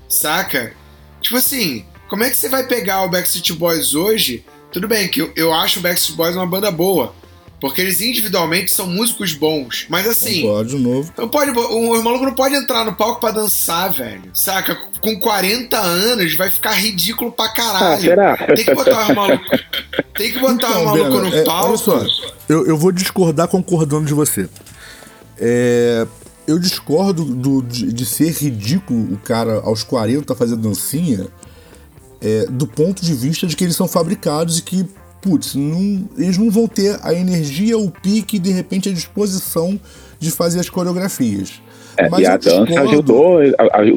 saca? Tipo assim, como é que você vai pegar o Backstreet Boys hoje? Tudo bem que eu, eu acho o Backstreet Boys uma banda boa, porque eles individualmente são músicos bons. Mas assim. Pode de novo. Não pode, o maluco não pode entrar no palco para dançar, velho. Saca? Com 40 anos vai ficar ridículo pra caralho. Ah, será? Tem que botar o maluco. Tem que botar então, o maluco no é, palco. Olha só, eu, eu vou discordar concordando de você. É, eu discordo do, de, de, ser ridículo o cara aos 40 fazer dancinha. É, do ponto de vista de que eles são fabricados e que putz, não, eles não vão ter a energia, o pique e de repente a disposição de fazer as coreografias. É, e a dança discordo... ajudou,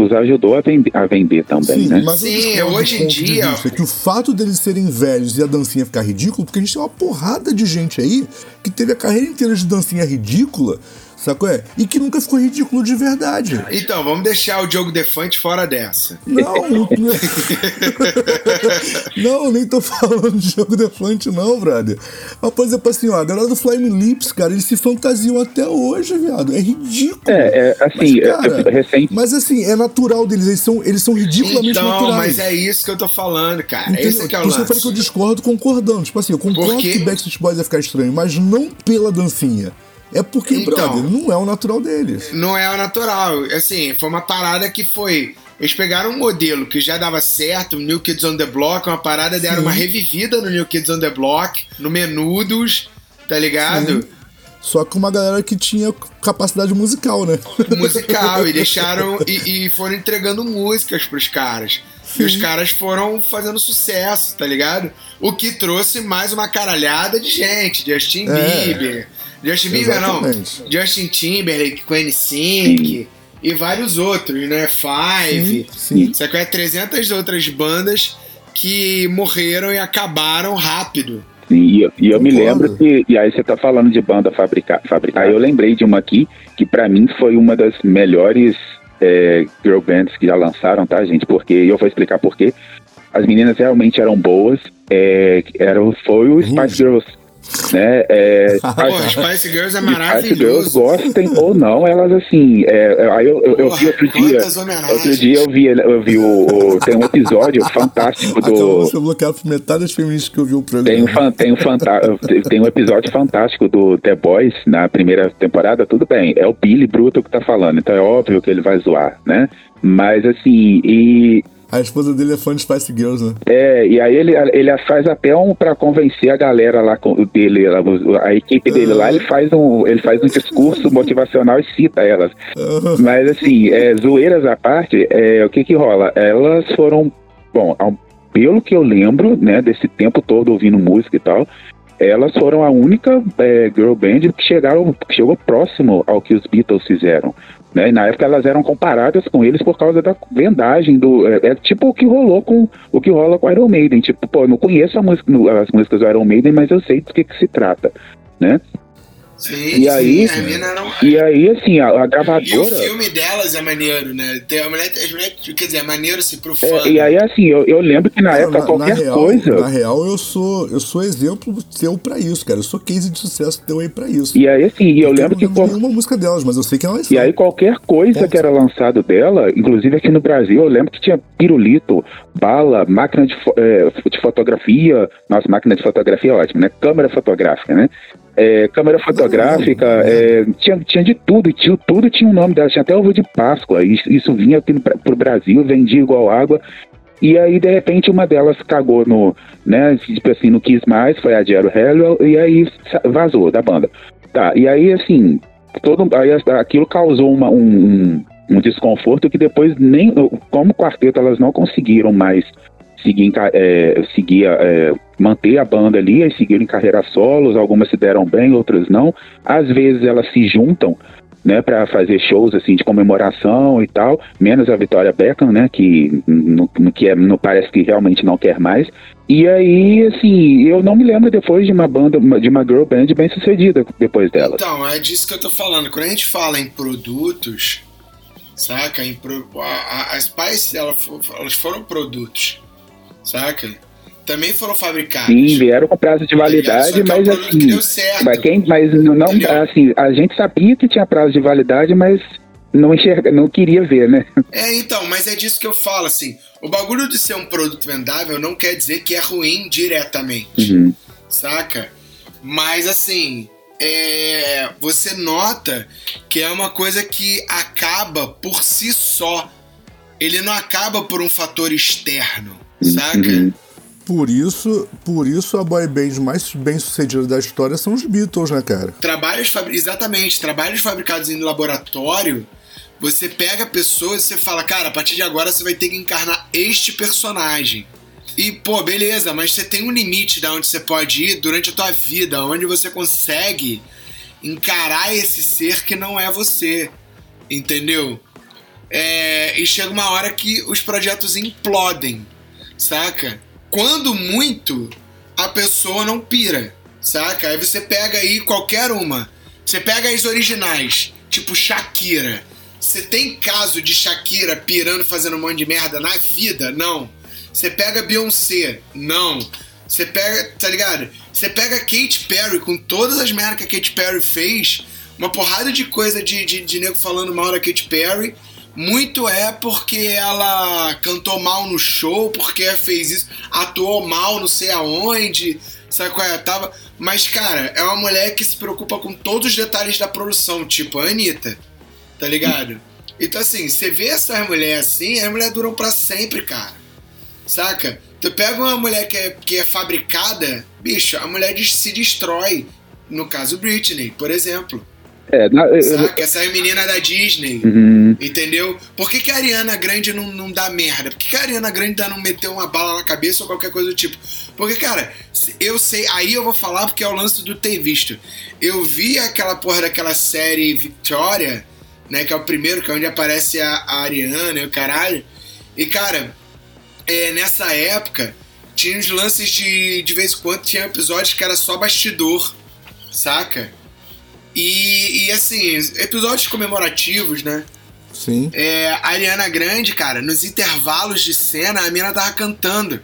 os ajudou a vender, a vender também, Sim, né? Mas Sim, hoje em dia. Que o fato deles serem velhos e a dancinha ficar ridícula, porque a gente tem uma porrada de gente aí que teve a carreira inteira de dancinha ridícula, Sacou? É? E que nunca ficou ridículo de verdade. Então, vamos deixar o Diogo Defante fora dessa. Não, não, [LAUGHS] não, nem tô falando de jogo Defante, não, brother. Mas, por exemplo, assim, ó, a galera do Flying Lips, cara, eles se fantasiam até hoje, viado. É ridículo. É, é assim, mas, cara, é, recente. Mas assim, é natural deles, eles são, eles são ridiculamente então, naturais. mas é isso que eu tô falando, cara. Entendeu? Esse que é o Por isso lance. eu falei que eu discordo concordando. Tipo assim, eu concordo que Backstreet Boys vai ficar estranho, mas não pela dancinha. É porque, Então. brother, não é o natural deles. Não é o natural. Assim, foi uma parada que foi. Eles pegaram um modelo que já dava certo, o New Kids on the Block, uma parada, deram Sim. uma revivida no New Kids on the Block, no Menudos, tá ligado? Sim. Só que uma galera que tinha capacidade musical, né? Musical, e [LAUGHS] deixaram. E, e foram entregando músicas pros caras. E os Sim. caras foram fazendo sucesso, tá ligado? O que trouxe mais uma caralhada de gente. Justin É. Bieber. Justin Bieber não. Justin Timberlake, Queen Sync e vários outros, né? Five. Sim, sim. Que é 300 outras bandas que morreram e acabaram rápido. E, eu- e eu me lembro que. E aí você tá falando de banda fabricar. fabricar. Aí eu lembrei de uma aqui que pra mim foi uma das melhores é, girl bands que já lançaram, tá, gente? Porque eu vou explicar por quê. As meninas realmente eram boas. É, eram, foi o Spice Girls. Né? É, Pô, Spice Girls é Spice Girls maravilhoso. gostem ou não, elas assim. é, aí eu, eu, eu vi outro dia. Outro dia eu vi, eu vi o, o- Tem um episódio fantástico Acabou do. de por metade das feministas que eu vi o programa. Tem um, fan- tem, um fanta- tem um episódio fantástico do The Boys na primeira temporada, tudo bem. É o Billy Bruto que tá falando, então é óbvio que ele vai zoar, né? Mas assim, e, A esposa dele é fã de Spice Girls, né? é, e aí ele, ele faz até um para convencer a galera lá com- dele, a, a equipe dele lá, ele faz um, ele faz um discurso motivacional e cita elas. Mas assim, é, zoeiras à parte, é, o que que rola? Elas foram, bom, pelo que eu lembro, né, desse tempo todo ouvindo música e tal, elas foram a única é, girl band que chegaram, que chegou próximo ao que os Beatles fizeram. Né? E na época elas eram comparadas com eles por causa da vendagem do. É, é tipo o que rolou com o que rola com Iron Maiden. Tipo, pô, eu não conheço a música, as músicas do Iron Maiden, mas eu sei do que, que se trata. Né? Sim, E aí- sim, a mina era um- E aí, assim, a, a E o gravadora. filme delas é maneiro, né? Tem a mulher, as mulheres, quer dizer, é maneiro se pro fã. É, e aí, assim, eu, eu lembro que na Cara, época qualquer real, coisa. na real, eu sou, eu sou exemplo seu pra isso, cara. Eu sou case de sucesso teu aí pra isso. E aí, assim, eu lembro que. Eu não qual- lembro nenhuma música delas, mas eu sei que elas são. E aí qualquer coisa Ponto. que era lançado dela, inclusive aqui no Brasil, eu lembro que tinha pirulito, bala, máquina de, fo- eh, de fotografia, nossa, máquina de fotografia é ótimo, né? Câmera fotográfica, né? É, câmera fotográfica, é, tinha, tinha de tudo, tinha, tudo tinha o nome dela, tinha até ovo de Páscoa, isso, isso vinha aqui pra- pro Brasil, vendia igual água, e aí, de repente, uma delas cagou no, né, tipo assim, não quis mais, foi a Jero Hellwell, e aí vazou da banda. Tá, e aí, assim, todo, aí aquilo causou uma, um, um, um desconforto que depois nem, como quarteto, elas não conseguiram mais seguir, é, seguir é, manter a banda ali, e seguiram em carreiras solos, algumas se deram bem, outras não. Às vezes elas se juntam, né, para fazer shows assim de comemoração e tal, menos a Vitória Beckham, né, que no, que é, no, parece que realmente não quer mais. E aí, assim, eu não me lembro depois de uma banda, de uma girl band bem sucedida depois dela. Então, é disso que eu tô falando. Quando a gente fala em produtos, saca? Em pro, a, a- as fo- elas foram produtos, saca? Também foram fabricados. Sim, vieram com prazo de Tá validade, um mas assim, deu certo. mas quem, mas não, Entendeu? assim, a gente sabia que tinha prazo de validade, mas não enxerga, não queria ver, né? É, então, mas é disso que eu falo, assim. O bagulho de ser um produto vendável não quer dizer que é ruim diretamente, Uhum. saca? Mas, assim, é, você nota que é uma coisa que acaba por si só. Ele não acaba por um fator externo, saca? Uhum. Por isso, por isso a boy band mais bem sucedida da história são os Beatles, né, cara? Trabalhos, exatamente, trabalhos fabricados em laboratório, você pega pessoas e você fala, cara, a partir de agora você vai ter que encarnar este personagem. E, pô, beleza, mas você tem um limite da onde você pode ir durante a tua vida, onde você consegue encarar esse ser que não é você. Entendeu? É, e chega uma hora que os projetos implodem, saca? Quando muito, a pessoa não pira, saca? Aí você pega aí qualquer uma. Você pega as originais, tipo Shakira. Você tem caso de Shakira pirando fazendo um monte de merda na vida? Não. Você pega Beyoncé? Não. Você pega, tá ligado? Você pega Katy Perry com todas as merdas que a Katy Perry fez, uma porrada de coisa de, de, de nego falando mal da Katy Perry. Muito é porque ela cantou mal no show, porque fez isso, atuou mal não sei aonde, sabe qual é? Tava... Mas, cara, é uma mulher que se preocupa com todos os detalhes da produção, tipo a Anitta, tá ligado? Então, assim, você vê essas mulheres assim, as mulheres duram pra sempre, cara. Saca? Tu pega uma mulher que é, que é fabricada, bicho, a mulher se destrói. No caso, Britney, por exemplo. É, na, eu, Saca? Essa é a menina da Disney. Uhum. Entendeu? Por que, que a Ariana Grande não, não dá merda? Por que, que a Ariana Grande não meteu uma bala na cabeça ou qualquer coisa do tipo? Porque, cara, eu sei, aí eu vou falar porque é o lance do ter visto. Eu vi aquela porra daquela série Victoria, né? Que é o primeiro, que é onde aparece a, a Ariana e o caralho. E, cara, é, nessa época, tinha uns lances de. De vez em quando tinha episódios que era só bastidor, saca? E, e assim, episódios comemorativos, né? Sim. É, a Ariana Grande, cara, nos intervalos de cena, a mina tava cantando.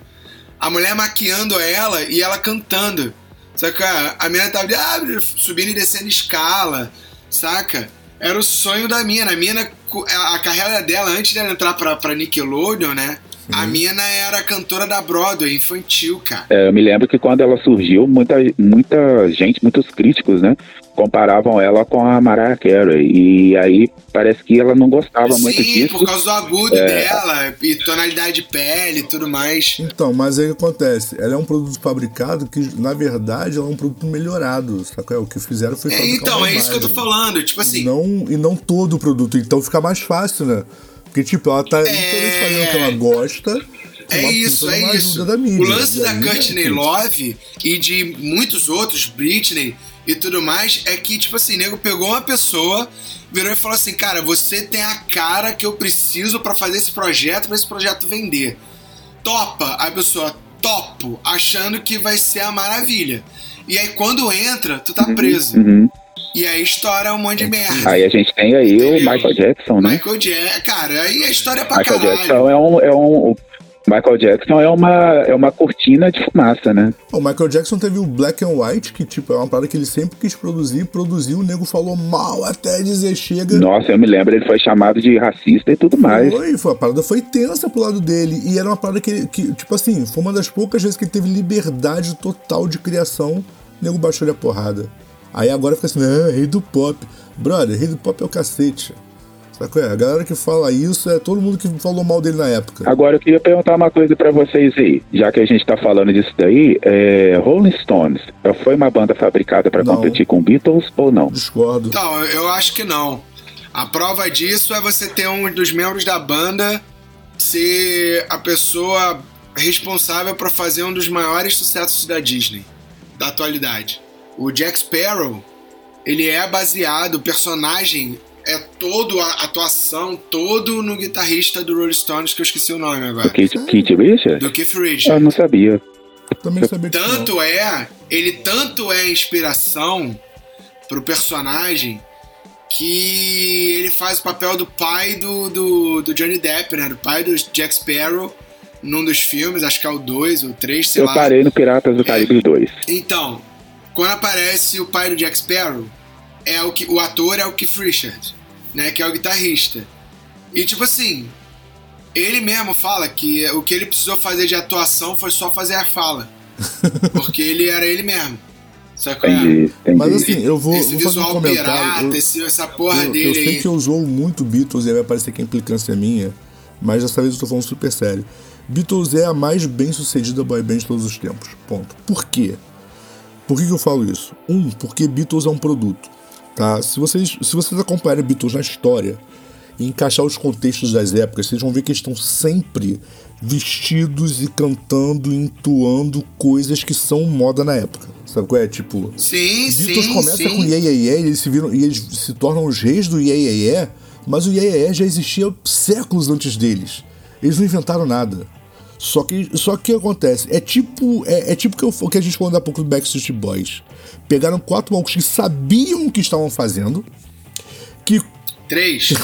A mulher maquiando ela e ela cantando. Saca? A mina tava ah, subindo e descendo escala, saca? Era o sonho da mina. A mina, a carreira dela, antes dela entrar pra, pra Nickelodeon, né? A mina era cantora da Broadway, infantil, cara. É, eu me lembro que quando ela surgiu, muita, muita gente, muitos críticos, né? Comparavam ela com a Mariah Carey. E aí parece que ela não gostava Sim, muito disso. por causa do agudo É. dela, e tonalidade de pele e tudo mais. Então, mas aí o que acontece? Ela é um produto fabricado que, na verdade, ela é um produto melhorado. Sabe? O que fizeram foi É, fabricar então, uma é isso que eu tô falando. Tipo assim, Não, e não todo o produto. Então fica mais fácil, né? Porque, tipo, ela tá literalmente fazendo o que ela gosta. É isso, é isso. mídia. o lance E da Courtney é, Love e de muitos outros, Britney e tudo mais, é que, tipo assim, nego pegou uma pessoa, virou e falou assim: Cara, você tem a cara que eu preciso pra fazer esse projeto, pra esse projeto vender. Topa, a pessoa, topo, achando que vai ser a maravilha. E aí, quando entra, tu tá preso. Uhum. E aí estoura um monte de merda. Aí a gente tem aí o Entendeu? Michael Jackson, né? Michael Jackson, cara, aí a história é pra Michael caralho. Jackson é um, é um. o Michael Jackson é uma, é uma cortina de fumaça, né? O Michael Jackson teve o Black and White, que tipo, é uma parada que ele sempre quis produzir, produziu, o nego falou mal até dizer chega. Nossa, eu me lembro, ele foi chamado de racista e tudo mais. Foi, foi, a parada foi tensa pro lado dele. E era uma parada que, ele- que, tipo assim, foi uma das poucas vezes que ele teve liberdade total de criação. O nego baixou ele a porrada. Aí agora fica assim, ah, rei do pop. Brother, rei do pop é o cacete. Sabe qual é? A galera que fala isso é todo mundo que falou mal dele na época. Agora eu queria perguntar uma coisa pra vocês aí, já que a gente tá falando disso daí, é, Rolling Stones foi uma banda fabricada pra Não. competir com Beatles ou não? Discordo. Então, eu acho que não. A prova disso é você ter um dos membros da banda ser a pessoa responsável por fazer um dos maiores sucessos da Disney, da atualidade. O Jack Sparrow, ele é baseado, o personagem é todo, a atuação, todo no guitarrista do Rolling Stones, que eu esqueci o nome agora. O Kate, Kate Richards? Do Keith Eu Richards. não sabia. Também sabia que não. Tanto é, ele tanto é inspiração pro personagem que ele faz o papel do pai do, do, do Johnny Depp, né? Do pai do Jack Sparrow num dos filmes, acho que é o 2 ou 3, sei Eu lá. parei no Piratas do Caribe 2. Então, quando aparece o pai do Jack Sparrow, é o, que, o ator é o Keith Richards, né? Que é o guitarrista. E tipo assim, ele mesmo fala que o que ele precisou fazer de atuação foi só fazer a fala. [LAUGHS] Porque ele era ele mesmo. Qual é? Entendi, entendi. Mas assim, eu vou, esse vou fazer um visual comentário. pirata, eu- esse- essa porra eu, eu dele sei aí. que eu usou muito Beatles e aí vai parecer que a implicância é minha, mas dessa vez eu tô falando super sério. Beatles é a mais bem sucedida boy band de todos os tempos. Ponto. Por quê? Por que, que eu falo isso? Um, porque Beatles é um produto. Tá? Se, vocês, se vocês acompanharem Beatles na história e encaixar os contextos das épocas, vocês vão ver que eles estão sempre vestidos e cantando, entoando coisas que são moda na época. Sabe qual é? Tipo, Sim, Beatles sim, começa sim. com Iê Iê Iê, e eles se viram e eles se tornam os reis do Iê Iê Iê, mas o Iê Iê já existia séculos antes deles. Eles não inventaram nada. Só que só que acontece, é tipo é, é tipo que o que a gente falou há pouco do Backstreet Boys. Pegaram quatro malucos que sabiam o que estavam fazendo, que Três.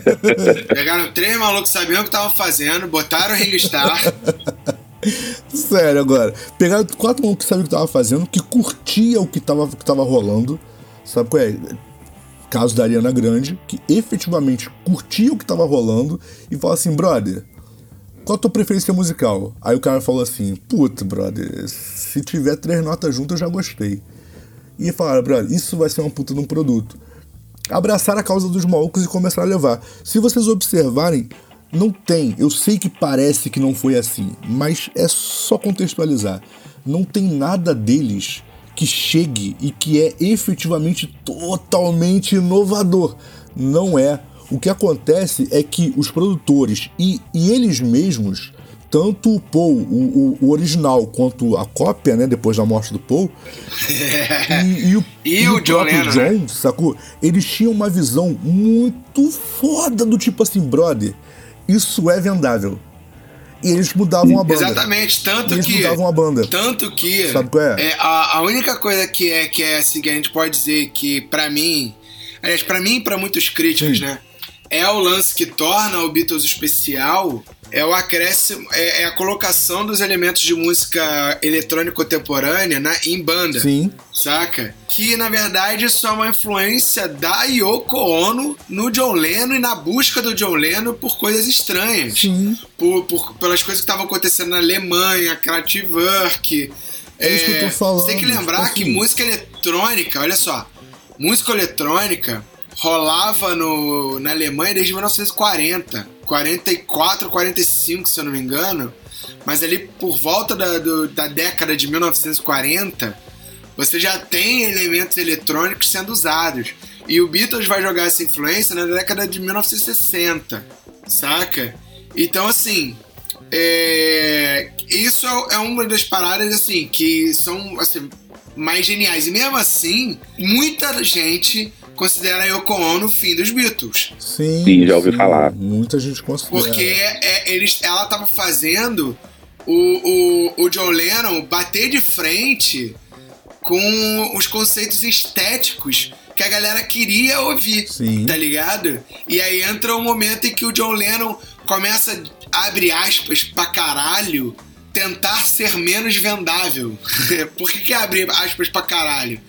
[LAUGHS] Pegaram três malucos que sabiam o que estavam fazendo, botaram o Ringstar. [LAUGHS] Sério, agora. Pegaram quatro malucos que sabiam o que estavam fazendo, que curtia o que estava que tava rolando. Sabe qual é? Caso da Ariana Grande, que efetivamente curtia o que estava rolando e fala assim, brother, qual a tua preferência musical? Aí o cara falou assim, puta, brother, se tiver três notas juntas eu já gostei. E falaram, brother, isso vai ser uma puta de um produto. Abraçaram a causa dos malucos e começaram a levar. Se vocês observarem, não tem. Eu sei que parece que não foi assim, mas é só contextualizar. Não tem nada deles que chegue e que é efetivamente totalmente inovador. Não é. O que acontece é que os produtores e, e eles mesmos, tanto o Paul, o, o, o, original, quanto a cópia, né, depois da morte do Paul, [LAUGHS] e, e, o, e, e o, John, próprio Lennon, John, sacou? Eles tinham uma visão muito foda do tipo assim, brother, isso é vendável. E eles mudavam a banda. Exatamente, tanto eles que. mudavam a banda. Tanto que. Sabe qual é? é a, a, única coisa que é, que é assim, que a gente pode dizer que, para mim. Aliás, pra mim e pra muitos críticos, Sim. né? É o lance que torna o Beatles especial. É o acréscimo, é, é a colocação dos elementos de música eletrônica contemporânea na, em banda. Sim. Saca? Que na verdade isso é uma influência da Yoko Ono no John Lennon e na busca do John Lennon por coisas estranhas. Sim. Por, por, pelas coisas que estavam acontecendo na Alemanha, Kraftwerk. É isso que eu tô falando. Você tem que lembrar que assim. música eletrônica, olha só, música eletrônica rolava no, na Alemanha desde 1940, 44, 45, se eu não me engano. Mas ali por volta da, do- da década de 1940, você já tem elementos eletrônicos sendo usados. E o Beatles vai jogar essa influência na década de 1960, saca? Então, assim, é, isso é é uma das paradas, assim, que são assim, mais geniais. E mesmo assim, muita gente considera a Yoko Ono o fim dos Beatles. Sim, Sim, já ouvi falar. Muita gente considera. Porque é, eles, ela tava fazendo o, o, o John Lennon bater de frente com os conceitos estéticos que a galera queria ouvir, Sim. tá ligado? E aí entra o momento em que o John Lennon começa, abre aspas, pra caralho, tentar ser menos vendável. [LAUGHS] Por que, que abre aspas pra caralho?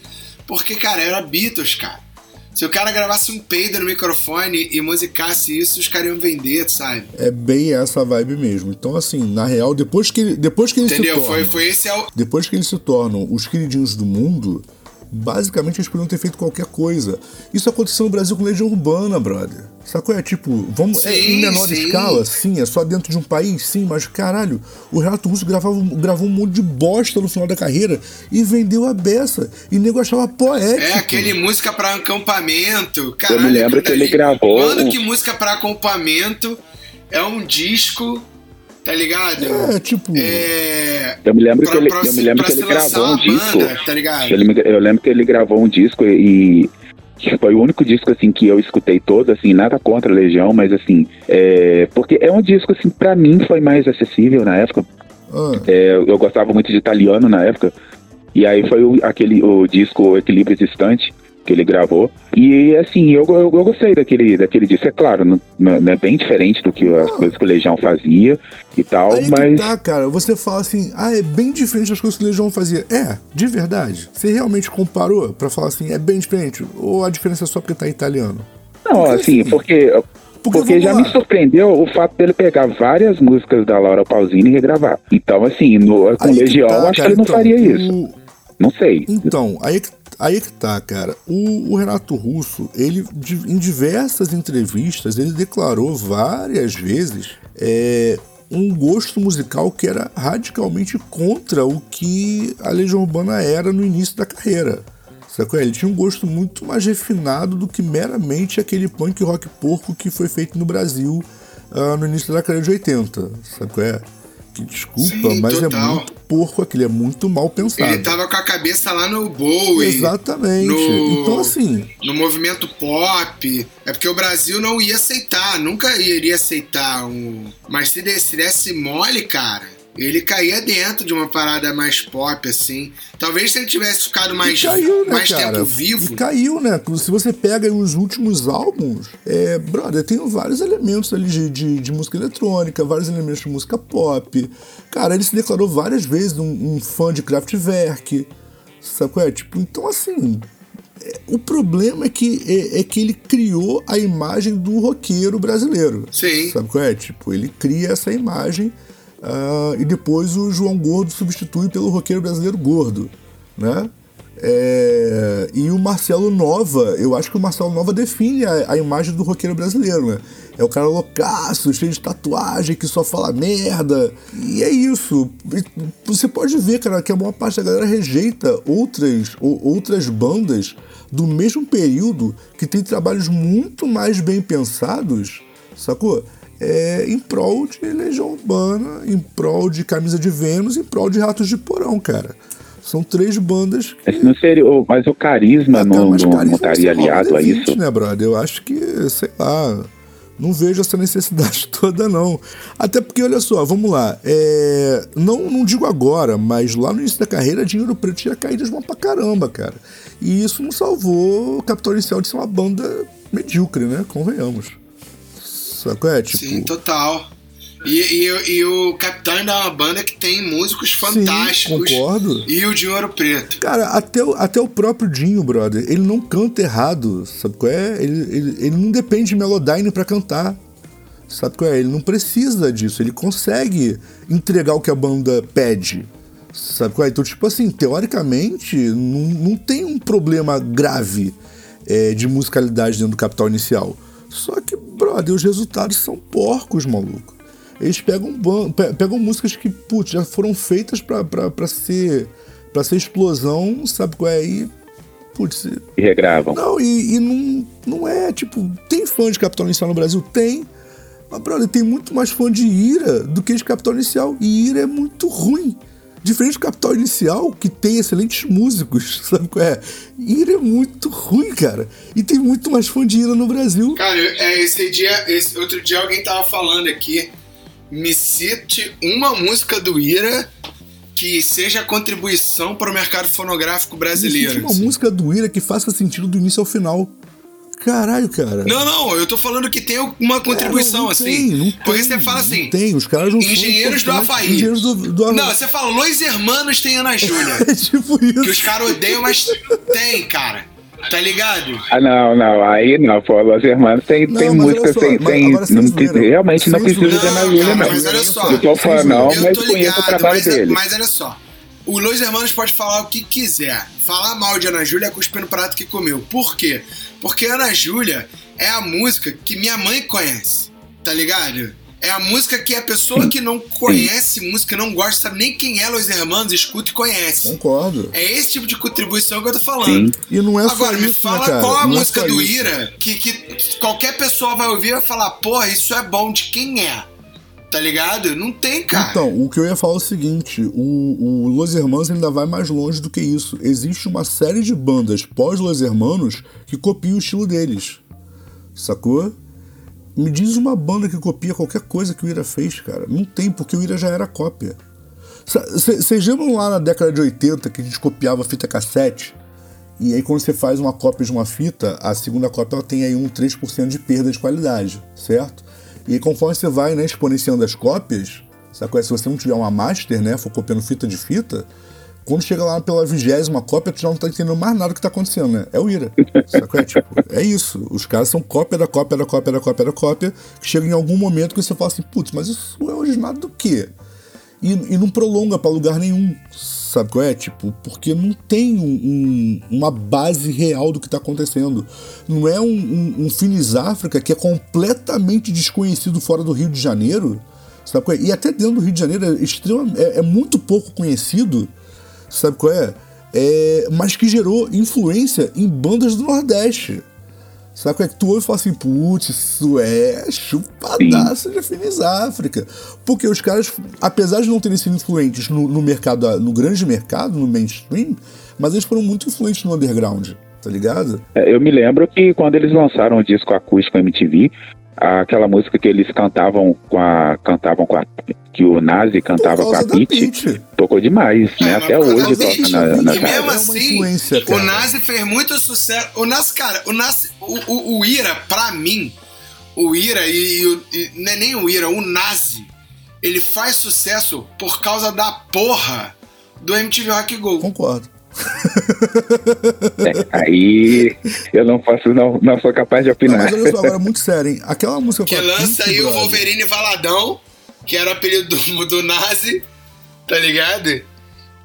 Porque, cara, era Beatles, cara. Se o cara gravasse um peido no microfone e musicasse isso, os caras iam vender, sabe? É bem essa vibe mesmo. Então, assim, na real, depois que, depois que eles Entendeu? se tornam. Foi, foi esse é o. Depois que eles se tornam os queridinhos do mundo, basicamente eles poderiam ter feito qualquer coisa. Isso aconteceu no Brasil com Legião Urbana, brother. Sacou? É tipo, vamos. é Sim, em menor sim. escala, sim, é só dentro de um país, sim, mas caralho, o Renato Russo gravava, gravou um monte de bosta no final da carreira e vendeu a beça. E nego achava poético. É aquele música pra acampamento. Caralho, Eu me lembro que ele gravou Quando que música pra acampamento é um disco, tá ligado? É, tipo. É. Eu me lembro Pra- que ele, pra eu me lembro que ele gravou um uma disco. banda, tá ligado? Eu lembro, eu lembro que ele gravou um disco e foi o único disco assim que eu escutei todo, assim, nada contra a Legião, mas assim, é, porque é um disco assim para mim foi mais acessível na época. ah, É, eu gostava muito de italiano na época. E aí foi o, aquele o disco Equilíbrio Distante que ele gravou. E assim, eu, eu, eu gostei daquele, daquele disco. É claro, não, não é bem diferente do que as coisas que o Legião fazia e tal, Aí que mas tá, cara. Você fala assim, ah, é bem diferente das coisas que o Legião fazia. É, de verdade. Você realmente comparou pra falar assim, é bem diferente? Ou a diferença é só porque tá italiano? não, Porque, assim, assim, porque Porque, Porque já lá. me surpreendeu o fato dele pegar várias músicas da Laura Pausini e regravar. Então, assim, no, com que Legião, tá, acho que cara, ele não então, faria isso. o- Não sei. Então, aí que, aí é que tá, cara. O, o Renato Russo, ele, em diversas entrevistas, ele declarou várias vezes é, um gosto musical que era radicalmente contra o que a Legião Urbana era no início da carreira. Sacou? Ele tinha um gosto muito mais refinado do que meramente aquele punk rock porco que foi feito no Brasil ah, no início da década de 80. Sacou? É? Desculpa, Sim, mas total. é muito porco, aquilo é muito mal pensado. Ele tava com a cabeça lá no Bowie. Exatamente. no- Então, assim, No movimento pop. É porque o Brasil não ia aceitar, nunca iria aceitar um. Mas se desse, se desse mole, cara, ele caía dentro de uma parada mais pop, assim. Talvez se ele tivesse ficado mais, E caiu, né, mais cara? tempo vivo. E caiu, né? Se você pega os últimos álbuns, é, brother, tem vários elementos ali de, de, de música eletrônica, vários elementos de música pop. Cara, ele se declarou várias vezes um, um fã de Kraftwerk, sabe qual é? Tipo, então assim, é, o problema é que, é, é que ele criou a imagem do roqueiro brasileiro. Sim. Sabe qual é? Tipo, ele cria essa imagem ah, e depois o João Gordo substitui pelo roqueiro brasileiro gordo, né? É, e o Marcelo Nova, eu acho que o Marcelo Nova define a, a imagem do roqueiro brasileiro, né? É o cara loucaço, cheio de tatuagem, que só fala merda. E é isso. E Você pode ver, cara, que a maior parte da galera rejeita outras, ou- outras bandas do mesmo período que tem trabalhos muito mais bem pensados, sacou? É, em prol de Legião Urbana, em prol de Camisa de Vênus, em prol de Ratos de Porão, cara. São três bandas que Esse não seria, mas o carisma até não, mais não, carisma não estaria aliado a D20, isso? né, brother? Eu acho que, sei lá, não vejo essa necessidade [LAUGHS] toda, não. Até porque, olha só, vamos lá. é, não, não digo agora, mas lá no início da carreira, Dinheiro Preto tinha caído de mão pra caramba, cara. E isso não salvou o Capitão Inicial de ser uma banda medíocre, né? Convenhamos. Sabe é? Tipo, Sim, total. E, e, e o Capitão ainda é uma banda que tem músicos fantásticos. concordo. E o de Ouro Preto. Cara, até o, até o próprio Dinho, brother, ele não canta errado, sabe qual é? Ele, ele, ele não depende de Melodyne pra cantar, sabe qual é? Ele não precisa disso, ele consegue entregar o que a banda pede, sabe qual é? Então, tipo assim, teoricamente, não, não tem um problema grave é, de musicalidade dentro do Capital Inicial. Só que, brother, os resultados são porcos, maluco. Eles pegam, pegam músicas que, putz, já foram feitas pra, pra, pra ser pra ser explosão, sabe qual é? E, putz, E regravam. não, e, e não, não é, tipo, tem fã de Capital Inicial no Brasil? Tem. Mas, brother, tem muito mais fã de Ira do que de Capital Inicial. E Ira é muito ruim. Diferente do Capital Inicial, que tem excelentes músicos, [LAUGHS] sabe qual é? Ira é muito ruim, cara. E tem muito mais fã de Ira no Brasil. Cara, é, esse dia, esse, outro dia alguém tava falando aqui. Me cite uma música do Ira que seja contribuição para o mercado fonográfico brasileiro. Existe uma assim. música do Ira que faça sentido do início ao final. Caralho, cara. Não, não, eu tô falando que tem uma contribuição, É, não assim. tem, não Porque tem, você fala não assim. Tem, os caras não Engenheiros do. Havaí. Engenheiros do, do Havaí. Não, você fala, Los Hermanos tem Ana Júlia. [LAUGHS] É tipo isso. que os caras odeiam, mas tem, cara. Tá ligado? Ah, não, não, aí não, pô, Los Hermanos tem, Não, tem música só, agora sem não, tem- realmente não precisa de. Ana Júlia, não. mas olha só. Eu tô falando, não, mas conheço ligado, o trabalho mas, dele. mas olha só. O Los Hermanos pode falar o que quiser. Falar mal de Ana Júlia é cuspir no prato que comeu. Por quê? Porque Ana Júlia é a música que minha mãe conhece. Tá ligado? É a música que a pessoa que não conhece música, não gosta, sabe nem quem é Los Hermanos, escuta e conhece. Concordo. É esse tipo de contribuição que eu tô falando. Sim. E não é só Agora, me isso, fala né, qual a Não é música só do. Ira que, que qualquer pessoa vai ouvir e vai falar, porra, isso é bom de quem é. Tá ligado? Não tem, cara. Então, o que eu ia falar é o seguinte: o, o Los Hermanos ainda vai mais longe do que isso. Existe uma série de bandas pós-Los Hermanos que copiam o estilo deles. Sacou? Me diz uma banda que copia qualquer coisa que o Ira fez, cara. Não tem, porque o Ira já era cópia. Vocês lembram lá na década de 80 que a gente copiava fita cassete? E aí quando você faz uma cópia de uma fita, a segunda cópia ela tem aí um 3% de perda de qualidade, certo? E conforme você vai né, exponenciando as cópias, sacou? se você não tiver uma master, né, for copiando fita de fita, quando chega lá pela vigésima cópia, tu já não tá entendendo mais nada do que tá acontecendo, né? É o Ira. Sacou? É, tipo, é isso. Os caras são cópia da cópia da cópia da cópia da cópia, que chega em algum momento que você fala assim, putz, mas isso é originado do quê? E, e não prolonga pra lugar nenhum. Sabe qual é? Tipo, porque não tem um- um- uma base real do que tá acontecendo. Não é um, um, um Finis África que é completamente desconhecido fora do Rio de Janeiro. Sabe qual é? E até dentro do Rio de Janeiro é, extrema, é, é muito pouco conhecido. Sabe qual é? é? Mas que gerou influência em bandas do Nordeste. Sabe é que tu ouve e fala assim, putz, isso é chupadaço de Finis África. Porque os caras, apesar de não terem sido influentes no, no mercado, no grande mercado, no mainstream, mas eles foram muito influentes no underground, tá ligado? É, eu me lembro que quando eles lançaram o disco acústico MTV, aquela música que eles cantavam com a cantavam com a que o Nazi cantava com a Pete, tocou demais, é, né? Até hoje toca na, na E mesmo assim, o Nazi fez muito sucesso. O Nazi, cara, o Nazi, o, o, o Ira, pra mim, o Ira e, e, e não é nem o Ira, o Nazi, ele faz sucesso por causa da porra do MTV Rock Go. Concordo. É, aí eu não posso, não, não sou capaz de opinar. Não, mas olha só, agora muito sério, hein? Aquela música que lança aí brother. o Wolverine Valadão, que era o apelido do, [LAUGHS] do Nazi, tá ligado?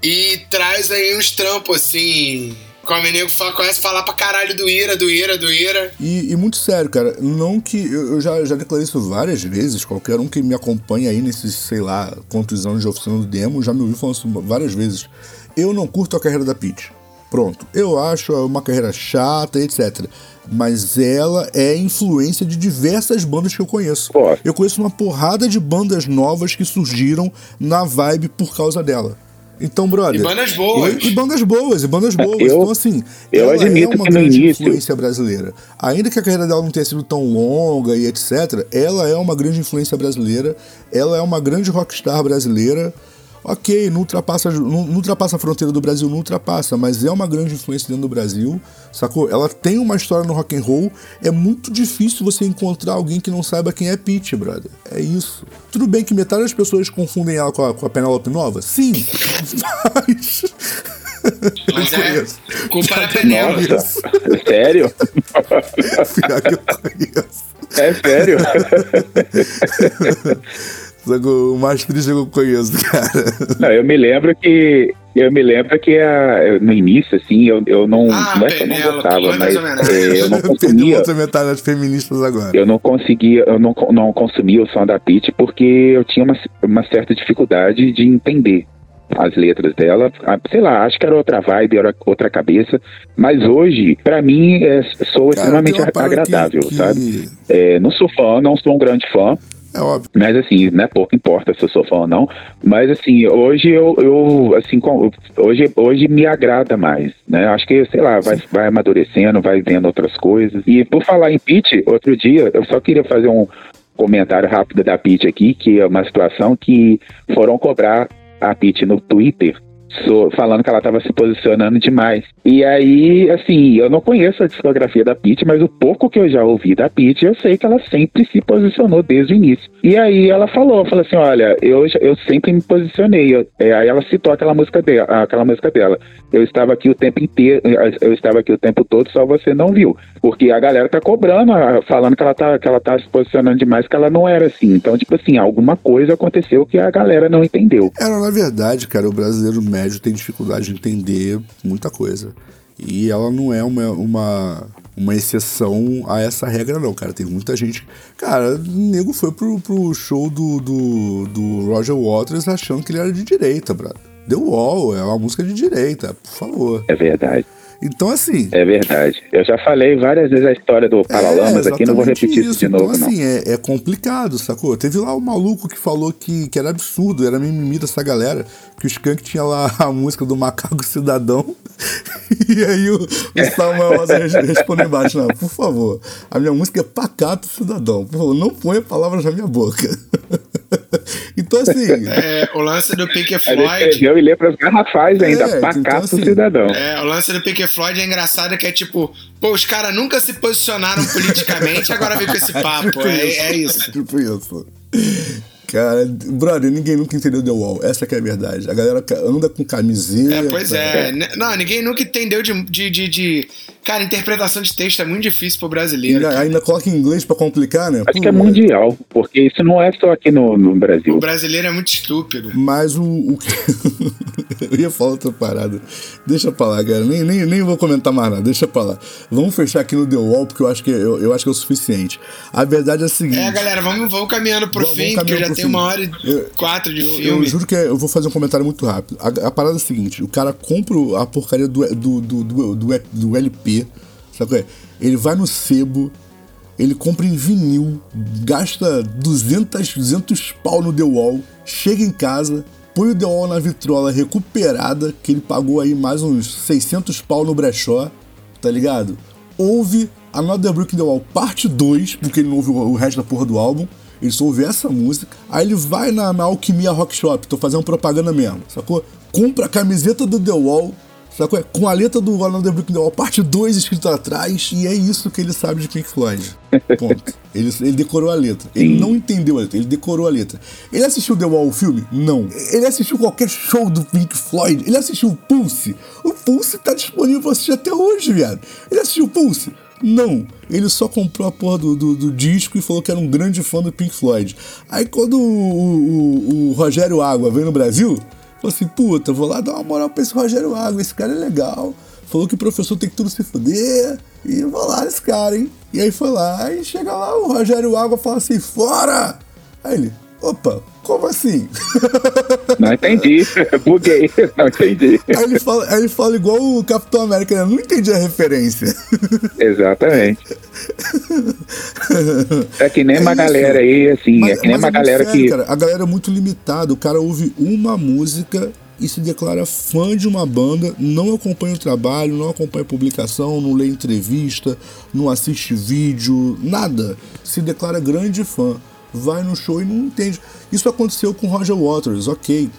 E traz aí uns trampos assim. Como o nego conhece falar pra caralho do Ira, do Ira, do Ira. E, e muito sério, cara. Não que. Eu, eu, já, já declarei isso várias vezes. Qualquer um que me acompanha aí nesses, sei lá, quantos anos de oficina do demo já me ouviu falando isso várias vezes. Eu não curto a carreira da Peach. Pronto. Eu acho uma carreira chata, etc. Mas ela é influência de diversas bandas que eu conheço. Pô. Eu conheço uma porrada de bandas novas que surgiram na vibe por causa dela. Então, brother. E bandas boas. E, e bandas boas, e bandas boas. Eu, então, assim, eu ela admito é uma grande início... influência brasileira. Ainda que a carreira dela não tenha sido tão longa e etc., ela é uma grande influência brasileira. Ela é uma grande rockstar brasileira. Ok, não ultrapassa, não, não, ultrapassa a fronteira do Brasil, não ultrapassa, mas é uma grande influência dentro do Brasil, sacou? Ela tem uma história no rock and roll. É muito difícil você encontrar alguém que não saiba quem é Pete, brother. É isso. Tudo bem que metade das pessoas confundem ela com a, com a Penelope Nova? Sim, mas. [LAUGHS] Mas é, culpa da Penelope. Sério? Pior que eu conheço. É sério? [LAUGHS] O mais triste que eu conheço, cara. Não, eu me lembro que. Eu me lembro que a, no início, assim, eu, eu não. Ah, não é que eu não gostava, mas é, eu não [LAUGHS] consumia. Outra metade das feministas agora. Eu não conseguia, eu não, não consumia o som da Pete porque eu tinha uma, uma certa dificuldade de entender as letras dela. Ah, sei lá, acho que era outra vibe, era outra cabeça. Mas hoje, para mim, é, sou Cara, extremamente agradável, que, que... sabe? É, não sou fã, não sou um grande fã. É óbvio. Mas assim, né, pouco importa se eu sou fã ou não. Mas assim, hoje eu, eu assim, hoje, hoje me agrada mais, né? Acho que, sei lá, vai, vai amadurecendo, vai vendo outras coisas. E por falar em Pete, outro dia, eu só queria fazer um comentário rápido da Pete aqui, que é uma situação que foram cobrar a Pete no Twitter falando que ela estava se posicionando demais. E aí, assim, eu não conheço a discografia da Pete, mas o pouco que eu já ouvi da Pete, eu sei que ela sempre se posicionou desde o início. E aí ela falou, falou assim, olha, eu, eu sempre me posicionei. Eu, é, aí ela citou aquela música dela, aquela música dela. Eu estava aqui o tempo inteiro, eu estava aqui o tempo todo, só você não viu. Porque a galera tá cobrando, falando que ela tá, que ela tá se posicionando demais, que ela não era assim. Então, tipo assim, alguma coisa aconteceu que a galera não entendeu. Era, na verdade, cara, o brasileiro médio tem dificuldade de entender muita coisa. E ela não é uma, uma, uma exceção a essa regra, não, cara. Tem muita gente. Cara, o nego foi pro, pro show do, do, do Roger Waters achando que ele era de direita, brother. The Wall é uma música de direita, por favor. É verdade. Então, assim. É verdade. Eu já falei várias vezes a história do Paralamas é, aqui, não vou repetir isso, isso de então, novo. Então, assim, é, é, complicado, sacou? Teve lá o maluco que falou que, que era absurdo, era mimimi dessa galera, que o Skank tinha lá [LAUGHS] a música do Macaco Cidadão. [LAUGHS] e aí o, o Samuel Rosa respondeu embaixo: Não, por favor, a minha música é Pacato Cidadão. Por favor, não ponha palavras na minha boca. [LAUGHS] então, assim. É, o lance do Pink Floyd. Eu e letras garrafais ainda, é, Pacato então, assim, Cidadão. É, o lance do Pink Floyd é engraçado que é tipo, pô, os caras nunca se posicionaram politicamente, agora vem com esse [LAUGHS] papo. Tipo é, é isso. Tipo isso. Cara, brother, ninguém nunca entendeu The Wall. Essa que é a verdade. A galera anda com camiseta. É, pois é. Não, ninguém nunca entendeu de, de, de, de... Cara, interpretação de texto é muito difícil pro brasileiro. Ainda, ainda coloca em inglês pra complicar, né? Acho Pô, que é mundial, porque isso não é só aqui no, no Brasil. O brasileiro é muito estúpido. Mas o. o... [LAUGHS] eu ia falar outra parada. Deixa pra lá, cara. Nem, nem, nem vou comentar mais nada. Deixa pra lá. Vamos fechar aqui no The Wall, porque eu acho que, eu, eu acho que é o suficiente. A verdade é a seguinte. É, galera, vamos, vamos caminhando pro vamos, fim, porque já tem uma hora e eu, quatro de eu, filme. Eu juro que é, eu vou fazer um comentário muito rápido. A, a parada é a seguinte: o cara compra a porcaria do, do, do, do, do, do LP Sabe? Ele vai no sebo, ele compra em vinil, gasta 200, 200 pau no The Wall, chega em casa, põe o The Wall na vitrola recuperada, que ele pagou aí mais uns 600 pau no brechó, tá ligado? Ouve Another Brick in the Wall parte 2, porque ele não ouve o resto da porra do álbum, ele só ouve essa música, aí ele vai na, na Alquimia Rock Shop, tô fazendo propaganda mesmo, sacou? Compra a camiseta do The Wall, sacou? Com a letra do Another Brick the Wall, parte 2 escrito atrás, e é isso que ele sabe de Pink Floyd. Ponto. [LAUGHS] ele, ele decorou a letra. Ele não entendeu a letra, ele decorou a letra. Ele assistiu The Wall, o filme? Não. Ele assistiu qualquer show do Pink Floyd? Ele assistiu o Pulse? O Pulse tá disponível pra assistir até hoje, viado. Ele assistiu o Pulse? Não, ele só comprou a porra do, do, do, disco e falou que era um grande fã do Pink Floyd. Aí quando o, o, o Rogério Água veio no Brasil, falou assim: puta, vou lá dar uma moral pra esse Rogério Água, esse cara é legal. Falou que o professor tem que tudo se fuder. E vou lá nesse cara, hein? E aí foi lá, e chega lá, o Rogério Água fala assim: fora! Aí ele, opa, como assim? Não entendi. [LAUGHS] Buguei. Não entendi. Aí ele, fala, aí ele fala igual o Capitão América, né? Não entendi a referência. Exatamente. É que nem É uma isso. galera aí, assim, Mas- é que nem uma é galera sério, que. cara. a galera é muito limitada. O cara ouve uma música e se declara fã de uma banda, não acompanha o trabalho, não acompanha publicação, não lê entrevista, não assiste vídeo, nada. Se declara grande fã. Vai no show e não entende. Isso aconteceu com Roger Waters, ok.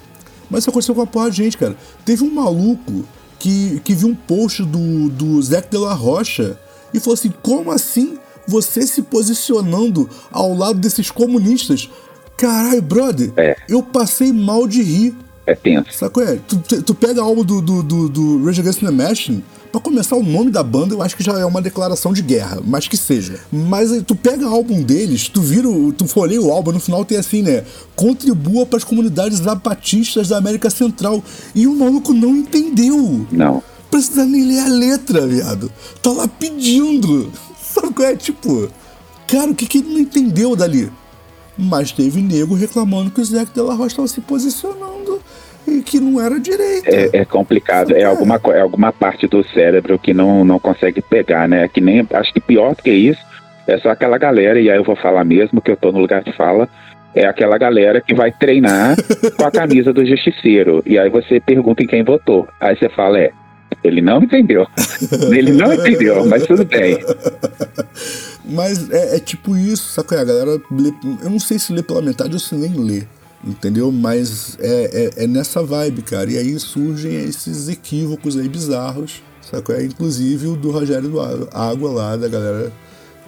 Mas isso aconteceu com a porra de gente, cara. Teve um maluco que, que viu um post do, do Zac de la Rocha e falou assim: como assim você se posicionando ao lado desses comunistas? Caralho, brother, É. eu passei mal de rir. É tenso. Sacou? É, tu, tu- pega a álbum do, do, do, do Rage Against the Machine, pra começar o nome da banda, eu acho que já é uma declaração de guerra, mas que seja. Mas aí tu pega o álbum deles, tu vira, o- tu folheia o álbum, no final tem assim, né? Contribua pras comunidades zapatistas da América Central. E o maluco não entendeu. Não. Precisa nem ler a letra, viado. Tá lá pedindo. [LAUGHS] Sabe qual é? Tipo, cara, o que, que ele não entendeu dali? Mas teve nego reclamando que o Zac Della Rocha estava se posicionando e que não era direito. É, é complicado. É alguma, é alguma parte do cérebro que não, não consegue pegar, né? Que nem. Acho que pior do que isso é só aquela galera, e aí eu vou falar mesmo, que eu tô no lugar de fala. É aquela galera que vai treinar [LAUGHS] com a camisa do justiceiro. E aí você pergunta em quem votou. Aí você fala, é, ele não entendeu. [LAUGHS] Ele não entendeu, mas tudo bem. Mas é, é tipo isso, saca? A galera lê, eu não sei se lê pela metade ou se nem lê, entendeu? Mas é, é, é nessa vibe, cara. E aí surgem esses equívocos aí bizarros, saca? É inclusive o do Rogério Água lá, da galera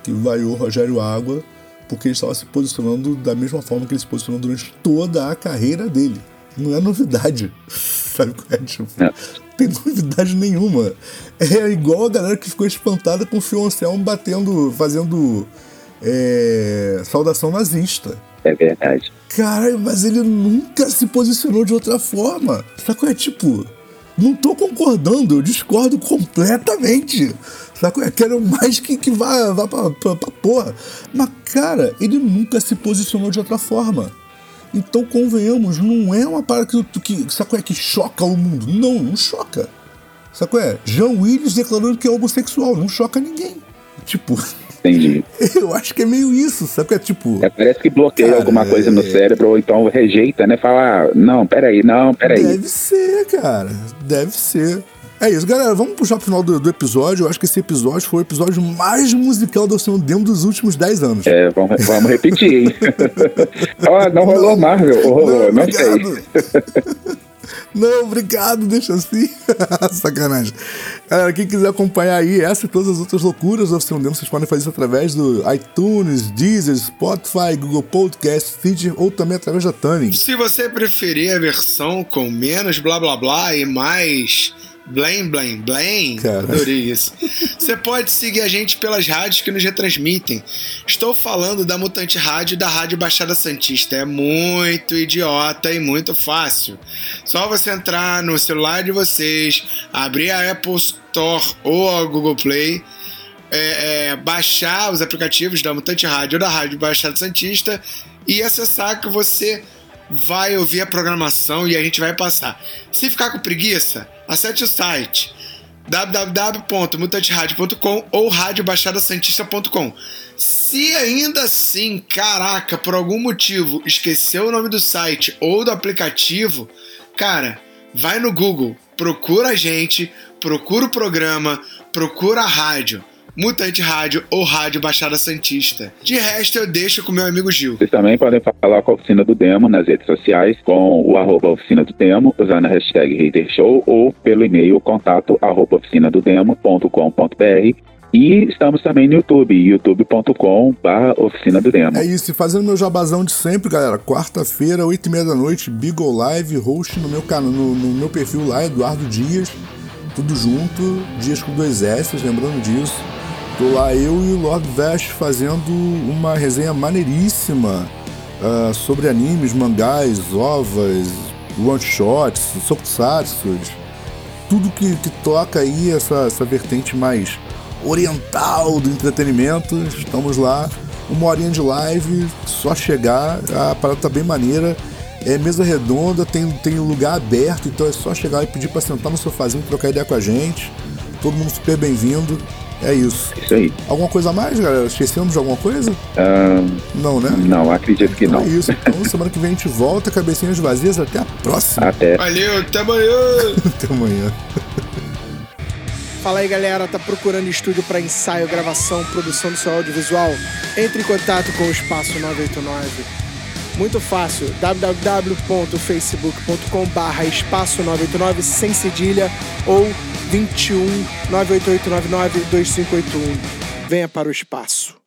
que vaiou o Rogério Água, porque ele estava se posicionando da mesma forma que ele se posicionou durante toda a carreira dele. Não é novidade, [LAUGHS] sabe qual é? Tipo, Não. tem novidade nenhuma. É igual a galera que ficou espantada com o Phil Anselmo batendo, fazendo é, saudação nazista. É verdade. Caralho, mas ele nunca se posicionou de outra forma. Sacou? É tipo, não tô concordando, eu discordo completamente. Sacou? É, quero mais que, que vá, vá pra, pra, pra porra. Mas, cara, ele nunca se posicionou de outra forma. Então, convenhamos, não é uma parada que, que, sacou? É que choca o mundo. Não, não choca. Sacou? É? Jean Willis declarando que é homossexual, não choca ninguém. Tipo, [LAUGHS] Entendi. [LAUGHS] eu acho que é meio isso, sacou? É tipo. É, parece que bloqueia Cara, alguma coisa no é- cérebro, ou então rejeita, né? Fala, ah, não, peraí, não, peraí. Deve ser, cara. Deve ser. É isso, galera. Vamos puxar pro final do, do episódio. Eu acho que esse episódio foi o episódio mais musical do Oceano Demo dos últimos 10 anos. É, vamos, vamos repetir, hein? Ó, [LAUGHS] não rolou Marvel, ou rolou, não, sei. [LAUGHS] Não, obrigado, deixa assim. [LAUGHS] Sacanagem. Galera, quem quiser acompanhar aí essa e todas as outras loucuras do Oceano Demo, vocês podem fazer isso através do iTunes, Deezer, Spotify, Google Podcast, Stitcher ou também através da Tuning. Se você preferir a versão com menos blá blá blá e mais blém blém blém, adorei isso. Você pode seguir a gente pelas rádios que nos retransmitem. Estou falando da Mutante Rádio e da Rádio Baixada Santista. É muito idiota e muito fácil. Só você entrar no celular de vocês, abrir a Apple Store ou a Google Play é, é, baixar os aplicativos da Mutante Rádio ou da Rádio Baixada Santista e acessar que você vai ouvir a programação e a gente vai passar. Se ficar com preguiça, acesse o site www.mutantradio.com ou radiobaixadasantista.com. Se ainda assim, caraca, por algum motivo esqueceu o nome do site ou do aplicativo, cara, vai no Google, procura a gente, procura o programa, procura a rádio. Mutante Rádio ou Rádio Baixada Santista. De resto, eu deixo com meu amigo Gil. Vocês também podem falar com a Oficina do Demo nas redes sociais, com o arroba Oficina do Demo, usando a hashtag Hater Show ou pelo e-mail contato arroba oficinadodemo.com.br e estamos também no YouTube, youtube.com Oficina do Demo. É isso, e fazendo meu jabazão de sempre, galera. Quarta-feira, 8 e meia da noite, Beagle Live, host no meu, canal, no, no meu perfil lá, Eduardo Dias. Tudo junto, Dias com dois S, lembrando disso. Tô lá eu e o Lord Vest fazendo uma resenha maneiríssima uh, sobre animes, mangás, ovas, one-shots, tokusatsu, tudo que, que toca aí essa, essa vertente mais oriental do entretenimento. Estamos lá, uma horinha de live, só chegar, a parada tá bem maneira. É mesa redonda, tem, tem lugar aberto, então é só chegar e pedir para sentar no sofazinho, trocar ideia com a gente. Todo mundo super bem-vindo. É isso. Isso aí. Alguma coisa a mais, galera? Esquecemos de alguma coisa? Uh, não, né? Não, acredito que então não. É isso. Então, semana que vem a gente volta, cabecinhas vazias. Até a próxima. Até. Valeu, até amanhã. [LAUGHS] até amanhã. Fala aí, galera. Tá procurando estúdio para ensaio, gravação, produção do seu audiovisual? Entre em contato com o Espaço 989. Muito fácil, www.facebook.com barra espaço 989 sem cedilha ou 21 98899 2581. Venha para o espaço.